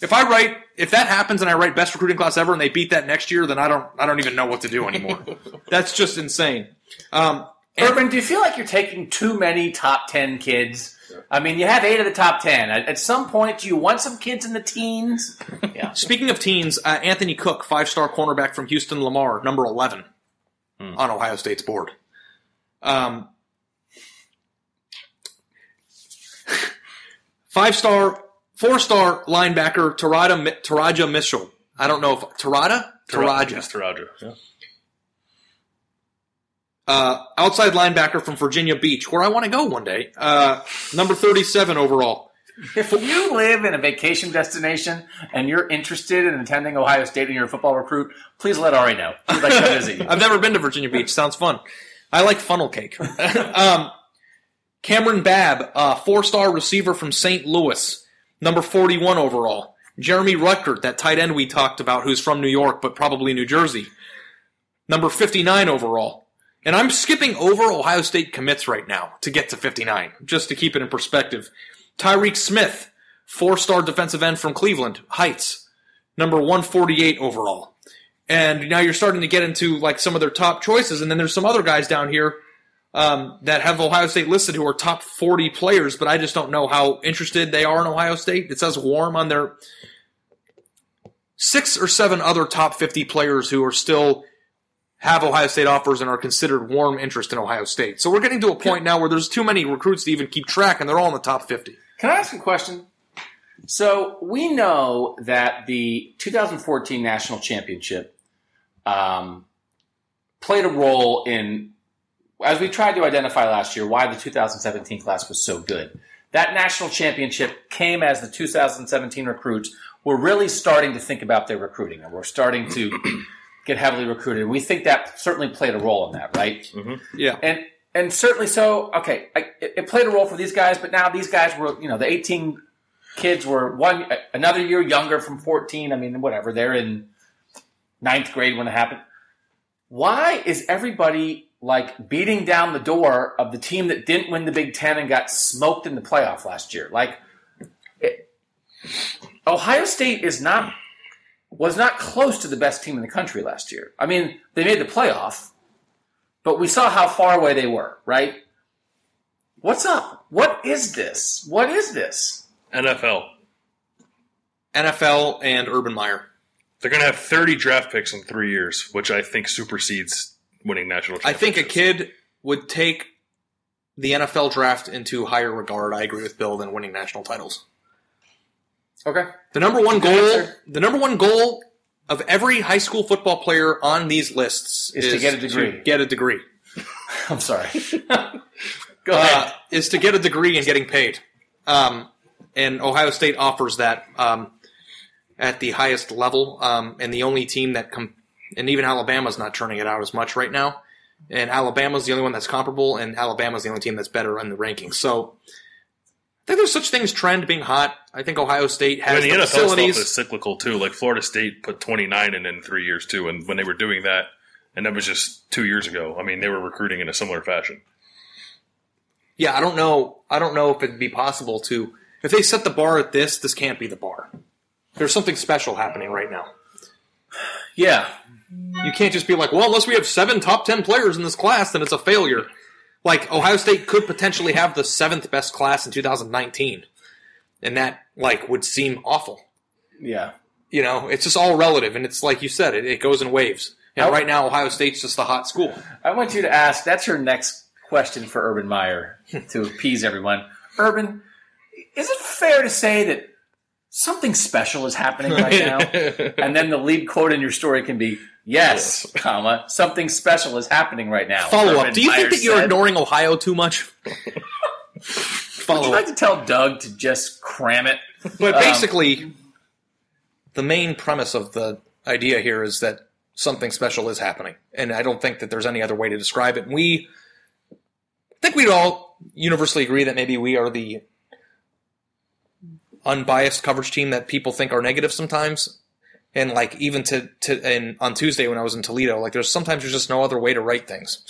if I write, if that happens and I write best recruiting class ever and they beat that next year, then I don't, I don't even know what to do anymore. That's just insane. Um, Urban, do you feel like you're taking too many top 10 kids? I mean, you have eight of the top 10. At, at some point, do you want some kids in the teens? Yeah. Speaking of teens, uh, Anthony Cook, five-star cornerback from Houston Lamar, number eleven on Ohio State's board. Um, five-star, four-star linebacker Tarada Taraja Mitchell. I don't know if Tarada Taraja. Yes, Taraja. Yeah. Uh, outside linebacker from Virginia Beach, where I want to go one day. Uh, number thirty-seven overall. If you live in a vacation destination and you're interested in attending Ohio State and you're a football recruit, please let Ari know. We'd like to visit you. I've never been to Virginia Beach. Sounds fun. I like funnel cake. um, Kamryn Babb, uh, four-star receiver from St. Louis, number 41 overall. Jeremy Ruckert, that tight end we talked about, who's from New York but probably New Jersey, number 59 overall. And I'm skipping over Ohio State commits right now to get to 59, just to keep it in perspective. Tyreke Smith, four-star defensive end from Cleveland Heights, number 148 overall. And now you're starting to get into like some of their top choices, and then there's some other guys down here um, that have Ohio State listed who are top 40 players, but I just don't know how interested they are in Ohio State. It says warm on their six or seven other top 50 players who are still have Ohio State offers and are considered warm interest in Ohio State. So we're getting to a point now where there's too many recruits to even keep track, and they're all in the top 50. Can I ask a question? So we know that the 2014 national championship um, played a role in, as we tried to identify last year, why the 2017 class was so good. That national championship came as the 2017 recruits were really starting to think about their recruiting, and we're starting to get heavily recruited. We think that certainly played a role in that, right? Mm-hmm. Yeah. and and certainly so. Okay, I, it, it played a role for these guys, but now these guys were, you know, the eighteen kids were one another year younger from fourteen. I mean, whatever. They're in ninth grade when it happened. Why is everybody like beating down the door of the team that didn't win the Big Ten and got smoked in the playoff last year? Like, it, Ohio State is not was not close to the best team in the country last year. I mean, they made the playoff, but we saw how far away they were, right? What's up? What is this? What is this? NFL. NFL and Urban Meyer. They're going to have 30 draft picks in three years, which I think supersedes winning national I think a kid would take the NFL draft into higher regard. I agree with Bill than winning national titles. Okay. The number one Good goal, answer. the number one goal of every high school football player on these lists Is to get a degree. get a degree. I'm sorry. Go ahead. Uh, is to get a degree and getting paid. Um, and Ohio State offers that um, at the highest level. Um, and the only team that, com- and even Alabama's not turning it out as much right now. And Alabama's the only one that's comparable, and Alabama's the only team that's better in the rankings. So I think there's such things trend being hot. I think Ohio State has mean, the the NFL stuff is cyclical too. Like Florida State put 29 in in three years too, and when they were doing that, and that was just two years ago. I mean, they were recruiting in a similar fashion. Yeah, I don't know. I don't know if it'd be possible to if they set the bar at this. This can't be the bar. There's something special happening right now. yeah. You can't just be like, well, unless we have seven top ten players in this class, then it's a failure. Like Ohio State could potentially have the seventh best class in 2019, and that like would seem awful. Yeah. You know, it's just all relative, and it's like you said, it, it goes in waves. And right now, Ohio State's just a hot school. I want you to ask. That's your next question for Urban Meyer to appease everyone. Urban, is it fair to say that something special is happening right now. and then the lead quote in your story can be, yes, comma, something special is happening right now. Follow up. Do you think Meyer that you're said. ignoring Ohio too much? Would Follow you up. like to tell Doug to just cram it? But Um, basically, the main premise of the idea here is that something special is happening, and I don't think that there's any other way to describe it. We I think we'd all universally agree that maybe we are the unbiased coverage team that people think are negative sometimes. And like even to to and on Tuesday when I was in Toledo, like there's sometimes there's just no other way to write things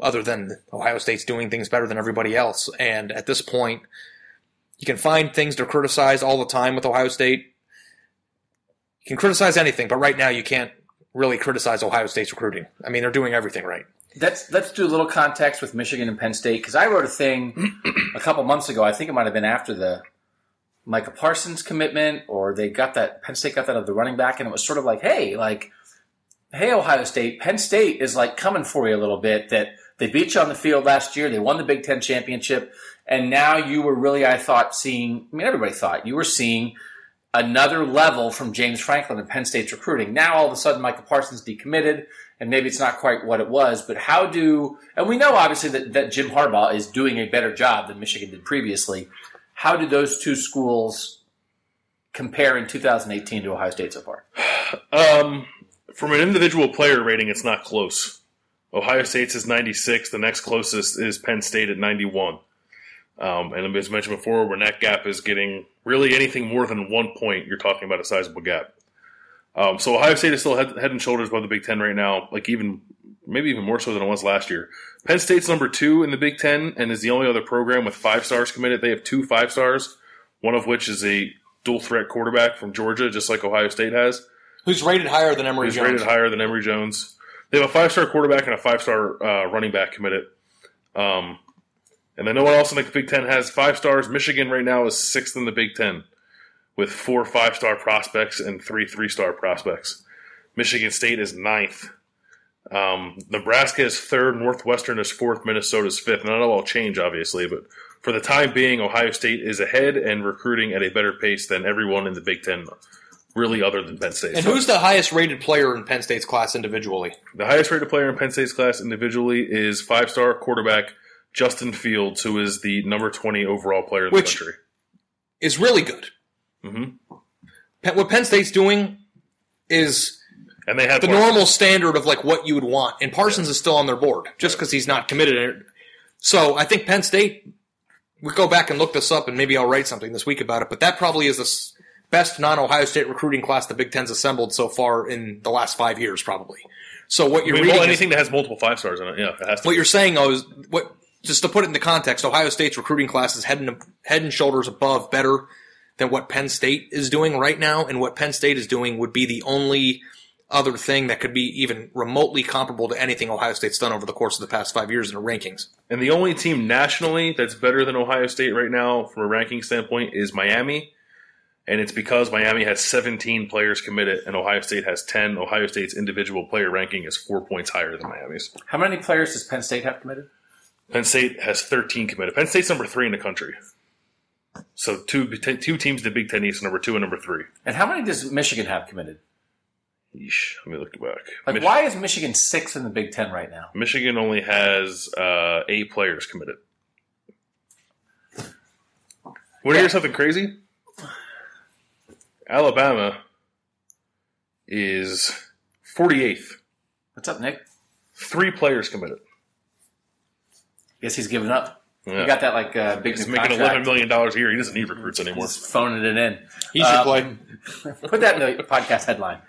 other than Ohio State's doing things better than everybody else. And at this point, you can find things to criticize all the time with Ohio State. You can criticize anything, but right now you can't really criticize Ohio State's recruiting. I mean, they're doing everything right. Let's let's do a little context with Michigan and Penn State because I wrote a thing a couple months ago. I think it might have been after the Micah Parsons commitment, or they got that Penn State got that of the running back, and it was sort of like, hey, like, hey, Ohio State, Penn State is like coming for you a little bit. That they beat you on the field last year, they won the Big Ten championship, and now you were really, I thought, seeing. I mean, everybody thought you were seeing another level from James Franklin and Penn State's recruiting. Now all of a sudden Micah Parsons decommitted, and maybe it's not quite what it was, but how do and we know obviously that, that Jim Harbaugh is doing a better job than Michigan did previously. How do those two schools compare in 2018 to Ohio State so far? Um, from an individual player rating, it's not close. Ohio State's is 96. The next closest is Penn State at 91. Um, and as mentioned before, when that gap is getting really anything more than one point, you're talking about a sizable gap. Um, so Ohio State is still head, head and shoulders above the Big Ten right now, like even maybe even more so than it was last year. Penn State's number two in the Big Ten and is the only other program with five stars committed. They have two five stars, one of which is a dual threat quarterback from Georgia, just like Ohio State has. Who's rated higher than Emory He's Jones? rated higher than Emory Jones. They have a five star quarterback and a five star uh, running back committed. Um, and then no one else in the Big Ten has five stars. Michigan right now is sixth in the Big Ten with four five star prospects and three three star prospects. Michigan State is ninth. Um, Nebraska is third. Northwestern is fourth. Minnesota is fifth. And that'll all change, obviously, but for the time being, Ohio State is ahead and recruiting at a better pace than everyone in the Big Ten, really, other than Penn State. and who's the highest rated player in Penn State's class individually? the highest rated player in Penn State's class individually is five star quarterback Justin Fields, who is the number 20 overall player in Which- the country. Is really good. Mhm. What Penn State's doing is And they had the normal standard of like what you would want. And Parsons is still on their board just because he's not committed. So I think Penn State. We go back and look this up, and maybe I'll write something this week about it. But that probably is the best non-Ohio State recruiting class the Big Ten's assembled so far in the last five years, probably. So what you're mean, reading well, is- anything that has multiple five stars in it, yeah, it has to. what be. you're saying though is what just to put it into context, Ohio State's recruiting class is head and head and shoulders above better than what Penn State is doing right now, and what Penn State is doing would be the only other thing that could be even remotely comparable to anything Ohio State's done over the course of the past five years in the rankings. And the only team nationally that's better than Ohio State right now from a ranking standpoint is Miami. And it's because Miami has 17 players committed and Ohio State has 10. Ohio State's individual player ranking is four points higher than Miami's. How many players does Penn State have committed? Penn State has 13 committed. Penn State's number three in the country. So two two teams in the Big Ten East, number two and number three. And how many does Michigan have committed? Yeesh, let me look back. Like, Mich- why is Michigan sixth in the Big Ten right now? Michigan only has uh, eight players committed. Want to Yeah. hear something crazy? Alabama is 48th. What's up, Nick? Three players committed. Guess he's given up. Yeah. He got that like uh, big He's new making contract. $11 million a year. He doesn't need recruits anymore. He's phoning it in. He should Uh, play. Put that in the podcast headline.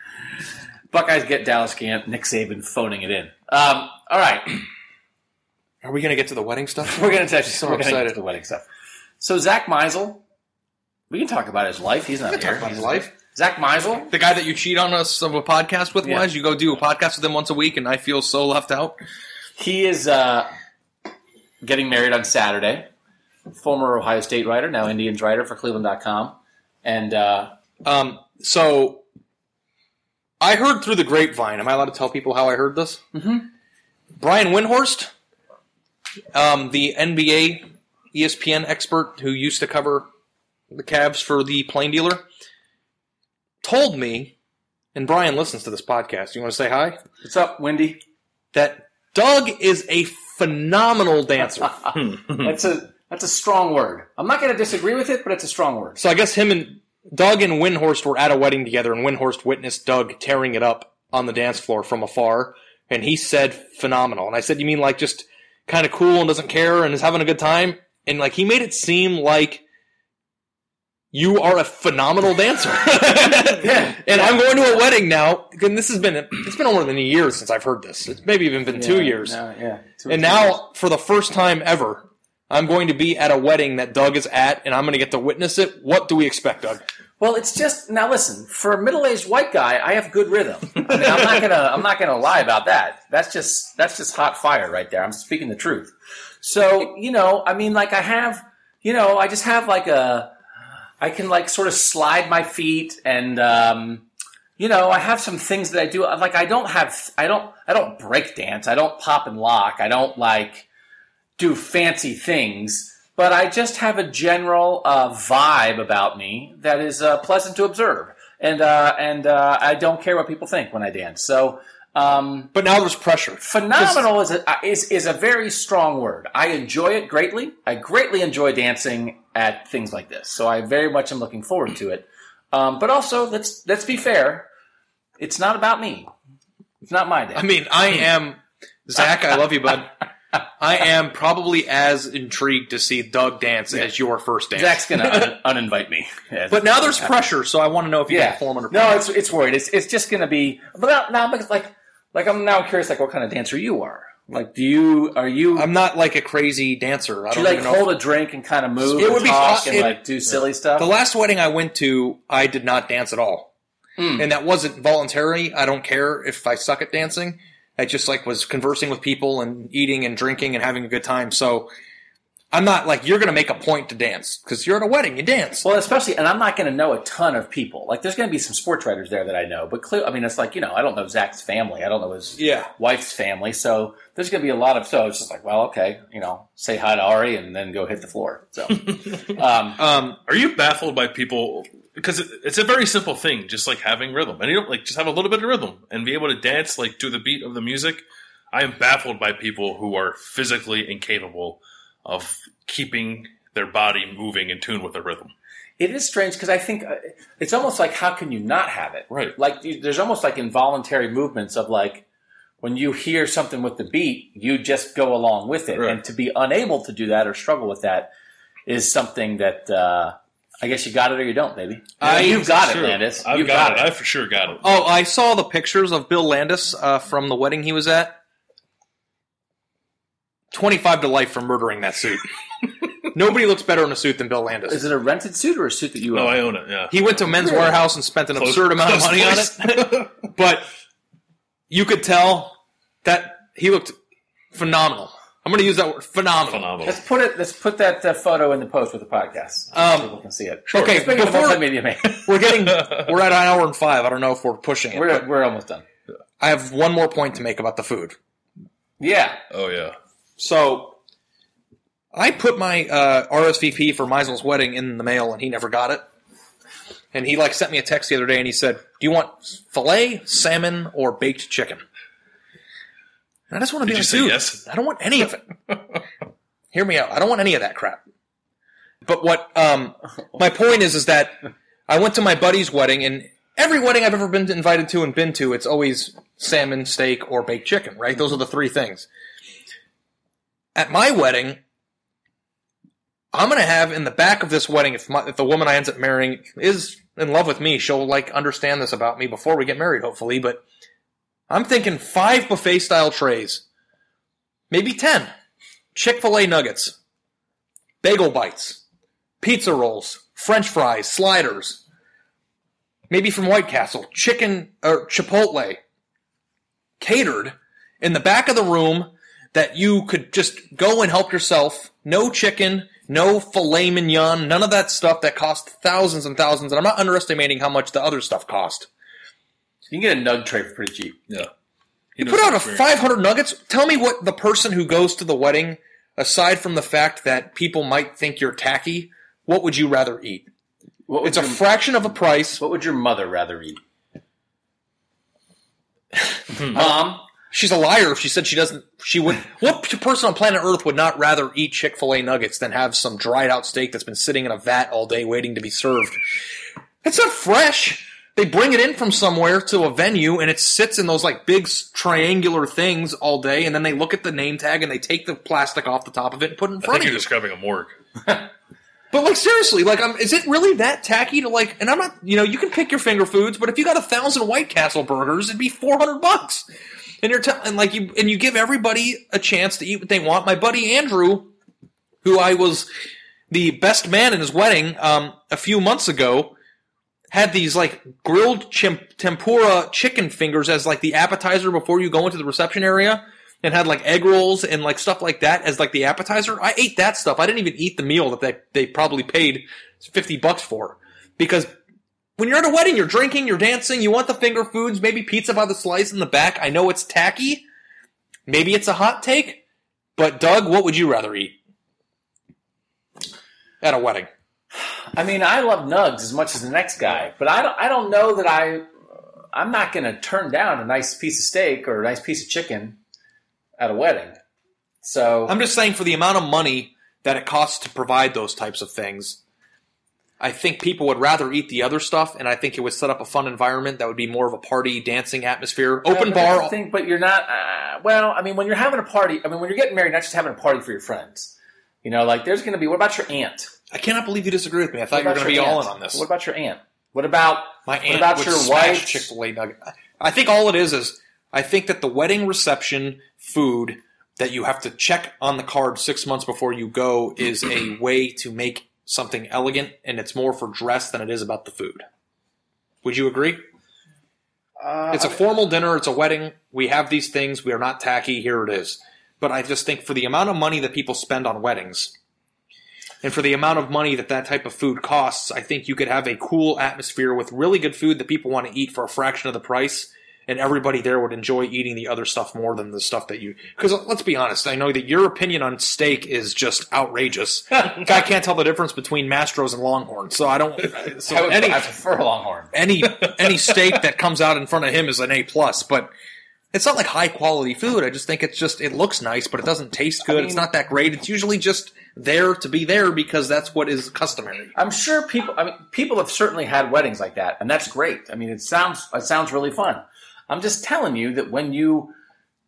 Buckeyes get Dallas Camp. Nick Saban phoning it in. Um, all right, Are we going to get to the wedding stuff? we're going to touch. So we're gonna get excited. to the wedding stuff. So Zach Meisel, we can talk about his life. He's not can here. talk about his life. Zach Meisel, The guy that you cheat on us of a podcast with Yeah. was you go do a podcast with him once a week, and I feel so left out. he is uh, getting married on Saturday. Former Ohio State writer, now Indians writer for Cleveland.com, and uh, Um, so I heard through the grapevine. Am I allowed to tell people how I heard this? Mm-hmm. Brian Windhorst, um, the NBA ESPN expert who used to cover the Cavs for the Plain Dealer, told me, and Brian listens to this podcast. You want to say hi? What's up, Wendy? That Doug is a phenomenal dancer. That's a that's a strong word. I'm not going to disagree with it, but it's a strong word. so I guess him and Doug and Windhorst were at a wedding together, and Windhorst witnessed Doug tearing it up on the dance floor from afar, and he said phenomenal. And I said, you mean like just kind of cool and doesn't care and is having a good time? And like he made it seem like you are a phenomenal dancer. And I'm going to a wedding now, and this has been it's been more than a year since I've heard this. It's maybe even been two years. no, yeah. Two And now, years. for the first time ever, I'm going to be at a wedding that Doug is at, and I'm going to get to witness it. What do we expect, Doug? Well, it's just now. Listen, for a middle-aged white guy, I have good rhythm. I mean, I'm not gonna. I'm not gonna lie about that. That's just that's just hot fire right there. I'm speaking the truth. So you know, I mean, like I have, you know, I just have like a. I can like sort of slide my feet and. um you know, I have some things that I do. Like I don't have, I don't, I don't break dance. I don't pop and lock. I don't like do fancy things. But I just have a general uh, vibe about me that is uh, pleasant to observe, and uh, and uh, I don't care what people think when I dance. So um, But now there's pressure. phenomenal is a is is a very strong word. I enjoy it greatly. I greatly enjoy dancing at things like this. So I very much am looking forward to it. Um, but also, let's let's be fair. It's not about me. It's not my day. I mean, I am Zach. I love you, bud. I am probably as intrigued to see Doug dance as your first dance. Zach's gonna un- uninvite me. Yeah, but now there's pressure, so I want to know if you yeah. can perform under No, it's it's worried. It's it's just gonna be. But now, now because like like I'm now curious like what kind of dancer you are. Like, do you are you? I'm not like a crazy dancer. I do don't you like know. hold a drink and kind of move? It and would be talk fun- and it- like do silly stuff. The last wedding I went to, I did not dance at all. Hmm. And that wasn't voluntary. I don't care if I suck at dancing. I just like was conversing with people and eating and drinking and having a good time. So I'm not like you're going to make a point to dance because you're at a wedding, you dance. Well, especially, and I'm not going to know a ton of people. Like, there's going to be some sports writers there that I know, but clear. I mean, it's like you know, I don't know Zach's family. I don't know his Yeah. wife's family. So there's going to be a lot of. So it's just like, well, okay, you know, say hi to Ari and then go hit the floor. So, um, Um, Are you baffled by people? Because it, it's a very simple thing, just like having rhythm, and you don't like just have a little bit of rhythm and be able to dance like to the beat of the music. I am baffled by people who are physically incapable of keeping their body moving in tune with the rhythm. it is strange because I think uh, it's almost like how can you not have it? Right. Like there's almost like involuntary movements of like when you hear something with the beat, you just go along with it, Right. and to be unable to do that or struggle with that is something that. Uh, I guess you got it or you don't, baby. I- You've got it, Landis. I've You've got, it. I for sure got it. oh, I saw the pictures of Bill Landis uh, from the wedding he was at. 25 to life for murdering that suit. Nobody looks better in a suit than Bill Landis. Is it a rented suit or a suit that you own? No. I own it. Yeah. He went to Men's Wearhouse and spent an absurd amount of close money on place. it. but you could tell that he looked phenomenal. I'm going to use that word, phenomenal. Phenomenal. Let's put it. Let's put that uh, photo in the post with the podcast. Um, People can see it. okay, Speaking of before- multimedia, man, We're getting, we're at an hour and five. I don't know if we're pushing it. we're we're almost done. I have one more point to make about the food. Yeah, Oh yeah. So I put my uh, RSVP for Meisel's wedding in the mail, and he never got it. And he like sent me a text the other day, and he said, "Do you want fillet, salmon, or baked chicken?" And I just want to be Did like, dude, yes? I don't want any of it. Hear me out. I don't want any of that crap. But what um, my point is is that I went to my buddy's wedding, and every wedding I've ever been invited to and been to, it's always salmon, steak, or baked chicken. Right? Those are the three things. At my wedding, I'm gonna have in the back of this wedding, if, my, if the woman I end up marrying is in love with me, she'll like understand this about me before we get married, hopefully. But I'm thinking five buffet style trays, maybe ten Chick fil A nuggets, bagel bites, pizza rolls, French fries, sliders, maybe from White Castle, chicken or Chipotle, catered in the back of the room that you could just go and help yourself. No chicken, no filet mignon, none of that stuff that cost thousands and thousands. And I'm not underestimating how much the other stuff cost. you can get a nug tray for pretty cheap. Yeah. You put out a 500 nuggets. Tell me what the person who goes to the wedding, aside from the fact that people might think you're tacky, what would you rather eat? What would It's a fraction of a price. What would your mother rather eat? Mom, She's a liar if she said she doesn't. She would. What person on planet Earth would not rather eat Chick Fil A nuggets than have some dried out steak that's been sitting in a vat all day waiting to be served? It's not fresh. They bring it in from somewhere to a venue, and it sits in those like big triangular things all day, and then they look at the name tag and they take the plastic off the top of it and put it in I front think of you're you. describing a morgue. But like seriously, like um, is it really that tacky to like? And I'm not, you know, you can pick your finger foods, but if you got a thousand White Castle burgers, it'd be four hundred bucks. And you're telling, like you, and you give everybody a chance to eat what they want. My buddy Andrew, who I was the best man in his wedding um, a few months ago, had these like grilled chim- tempura chicken fingers as like the appetizer before you go into the reception area and had like egg rolls and like stuff like that as like the appetizer. I ate that stuff. I didn't even eat the meal that they, they probably paid 50 bucks for because when you're at a wedding, you're drinking, you're dancing, you want the finger foods, maybe pizza by the slice in the back. I know it's tacky. Maybe it's a hot take, but Doug, what would you rather eat at a wedding? I mean, I love nugs as much as the next guy, but I don't. I don't know that I. I'm not going to turn down a nice piece of steak or a nice piece of chicken at a wedding. So I'm just saying for the amount of money that it costs to provide those types of things, I think people would rather eat the other stuff, and I think it would set up a fun environment that would be more of a party, dancing atmosphere. Open Yeah, bar. the thing, but you're not. Uh, well, I mean, when you're having a party, I mean, when you're getting married, not just having a party for your friends. You know, like there's going to be. What about your aunt? I cannot believe you disagree with me. I thought you were going to be your all in on this. What about your aunt? What about My aunt? what about your wife? Chick Fil A nugget. I think all it is is I think that the wedding reception food that you have to check on the card six months before you go is a way to make something elegant, and it's more for dress than it is about the food. Would you agree? Uh, It's a formal dinner. It's a wedding. We have these things. We are not tacky. Here it is. But I just think for the amount of money that people spend on weddings, and for the amount of money that that type of food costs, I think you could have a cool atmosphere with really good food that people want to eat for a fraction of the price, and everybody there would enjoy eating the other stuff more than the stuff that you. Because let's be honest, I know that your opinion on steak is just outrageous. Guy can't tell the difference between Mastro's and Longhorn, so I don't. I, So would, any I prefer Longhorn. any any steak that comes out in front of him is an A plus, but it's not like high quality food. I just think it's just it looks nice, but it doesn't taste good. it's mean- not that great. It's usually just there to be there because that's what is customary. I'm sure people. I mean, people have certainly had weddings like that, and that's great. I mean, it sounds it sounds really fun. I'm just telling you that when you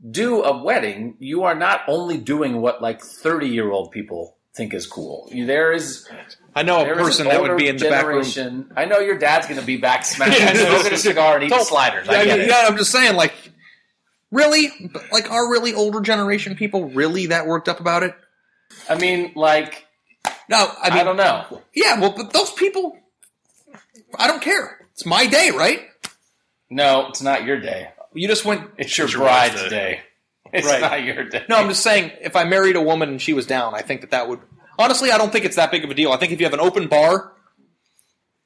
do a wedding, you are not only doing what like 30 year old people think is cool. There is I know a person that would be in the back room. I know your dad's going to be back smashing, Yeah, smoking a cigar and eating sliders. Yeah, I mean, it. yeah, I'm just saying, like, really, like, are really older generation people really that worked up about it? I mean, like No, I I, don't know. yeah, well, but those people, I don't care. It's my day, right? No, it's not your day. You just went. It's your your bride's day. day. It's Right. not your day. No, I'm just saying, if I married a woman and she was down, I think that that would. Honestly, I don't think it's that big of a deal. I think if you have an open bar,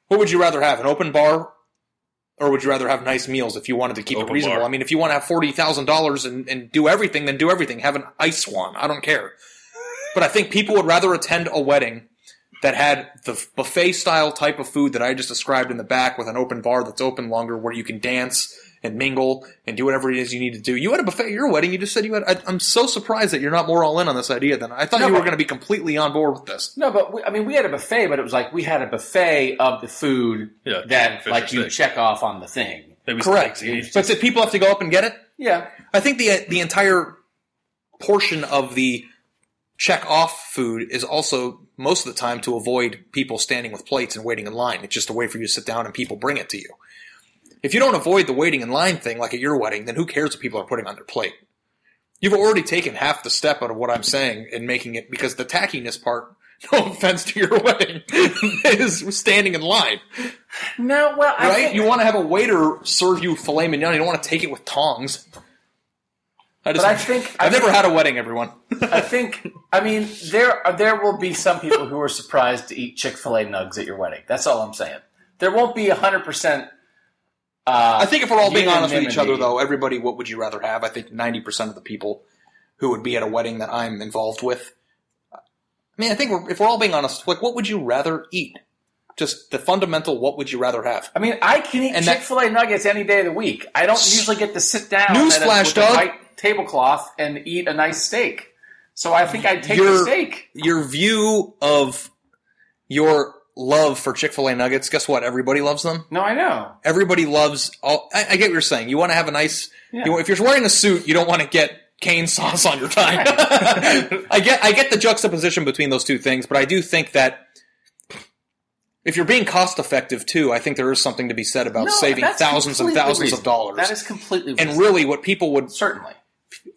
what would you rather have? An open bar, or would you rather have nice meals if you wanted to keep it reasonable? bar. I mean, if you want to have forty thousand dollars and and do everything, then do everything. Have an ice swan. I don't care. But I think people would rather attend a wedding that had the buffet style type of food that I just described in the back with an open bar that's open longer where you can dance and mingle and do whatever it is you need to do. You had a buffet at your wedding. You just said you had. I, I'm so surprised that you're not more all in on this idea than I thought No, you were going to be completely on board with this. No, but we, I mean, we had a buffet, but it was like we had a buffet of the food Yeah, that like you steak. check off on the thing. Maybe some Correct. eggs, But did people have to go up and get it? Yeah, I think the the entire portion of the check off food is also most of the time to avoid people standing with plates and waiting in line. It's just a way for you to sit down and people bring it to you. If you don't avoid the waiting in line thing like at your wedding, then who cares what people are putting on their plate? You've already taken half the step out of what I'm saying in making it because the tackiness part, no offense to your wedding, is standing in line. no, well, I Right? think, You want to have a waiter serve you filet mignon. You don't want to take it with tongs. I just, but I think I I've never think- had a wedding, everyone. I think. I mean, there there will be some people who are surprised to eat Chick Fil A nugs at your wedding. That's all I'm saying. There won't be hundred percent. uh, I think if we're all being honest with each other, though, everybody, what would you rather have? I think 90% of the people who would be at a wedding that I'm involved with. I mean, I think we're, if we're all being honest, like, what would you rather eat? just the fundamental. What would you rather have? I mean, I can eat Chick Fil A nuggets any day of the week. I don't usually get to sit down Newsflash, dog. a, with a Doug. white tablecloth and eat a nice steak. So I think I'd take the steak. Your view of your love for Chick Fil A nuggets. Guess what? Everybody loves them. No, I know. Everybody loves. All, I, I get what you're saying. You want to have a nice. Yeah. You, if you're wearing a suit, you don't want to get Cane's sauce on your tie. I get. I get the juxtaposition between those two things, but I do think that. If you're being cost effective too, I think there is something to be said about No, saving thousands and thousands of dollars. That is completely and really, what people would certainly.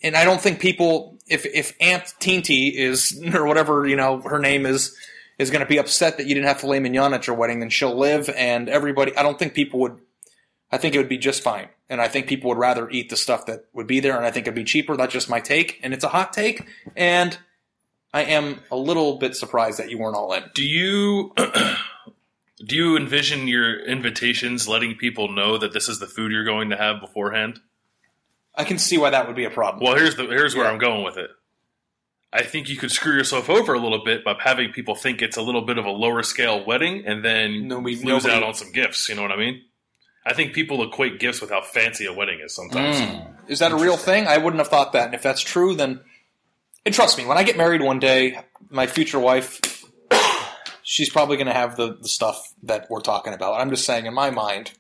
And I don't think people, if if Aunt Teeny is or whatever you know her name is, is going to be upset that you didn't have filet mignon at your wedding, then she'll live, and everybody. I don't think people would. I think it would be just fine, and I think people would rather eat the stuff that would be there, and I think it'd be cheaper. That's just my take, and it's a hot take, and I am a little bit surprised that you weren't all in. Do you do you envision your invitations letting people know that this is the food you're going to have beforehand? I can see why that would be a problem. Well, here's the here's where Yeah. I'm going with it. I think you could screw yourself over a little bit by having people think it's a little bit of a lower scale wedding, and then Nobody- lose nobody- out on some gifts. You know what I mean? I think people equate gifts with how fancy a wedding is sometimes. Mm. Is that a real thing? I wouldn't have thought that. And if that's true, then and trust me, when I get married one day, my future wife, she's probably going to have the, the stuff that we're talking about. I'm just saying, in my mind,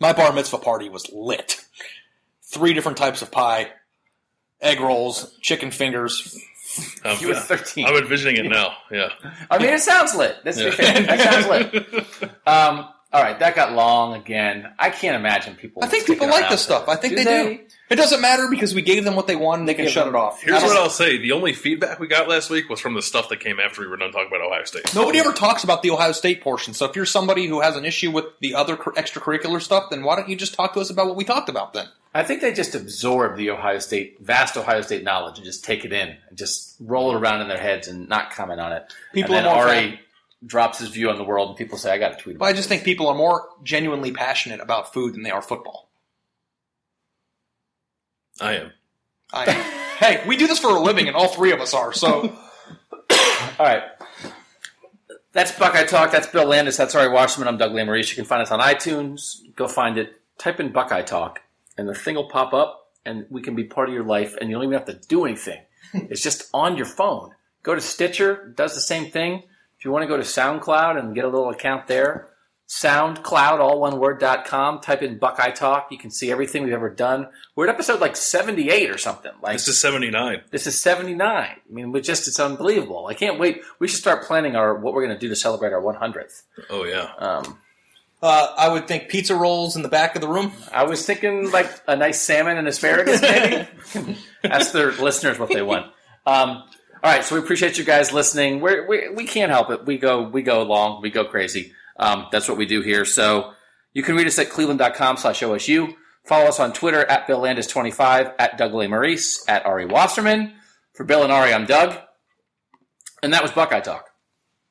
my bar mitzvah party was lit. Three different types of pie, egg rolls, chicken fingers. I'm, You were 13. I'm envisioning it now. Yeah. I mean, it sounds lit. Let's be Yeah. fair. That sounds lit. Um, all right, that got long again. I can't imagine people. I think people like this stuff. I think Do they, do. It doesn't matter because we gave them what they wanted. They can give shut it off. Here's what I'll say: the only feedback we got last week was from the stuff that came after we were done talking about Ohio State. Nobody ever talks about the Ohio State portion. So if you're somebody who has an issue with the other extracurricular stuff, then why don't you just talk to us about what we talked about then? I think they just absorb the Ohio State, vast Ohio State knowledge and just take it in and just roll it around in their heads and not comment on it. People and are then more Ari drops his view on the world and people say, I got to tweet But about I just think people are more genuinely passionate about food than they are football. I am. I, am. hey, we do this for a living, and all three of us are. So All right. That's Buckeye Talk. That's Bill Landis. That's Ari Wasserman. I'm Doug Lesmerises. You can find us on iTunes. Go find it. Type in Buckeye Talk, and the thing will pop up, and we can be part of your life, and you don't even have to do anything. it's just on your phone. Go to Stitcher. Does the same thing. If you want to go to SoundCloud and get a little account there, SoundCloud, all one word, dot com. Type in Buckeye Talk. You can see everything we've ever done. We're at episode like 78 or something. Like This is 79. this is 79. I mean, we just, it's unbelievable. I can't wait. We should start planning our, what we're going to do to celebrate our 100th. Oh yeah. Um, uh, I would think pizza rolls in the back of the room. I was thinking like a nice salmon and asparagus, maybe. Ask their listeners what they want. Um, all right, so we appreciate you guys listening. We're, we we can't help it. We go we go long. We go crazy. Um, that's what we do here. So you can read us at cleveland.com slash OSU. Follow us on Twitter at Bill Landis25, at Doug Lesmerises, at Ari Wasserman. For Bill and Ari, I'm Doug. And that was Buckeye Talk.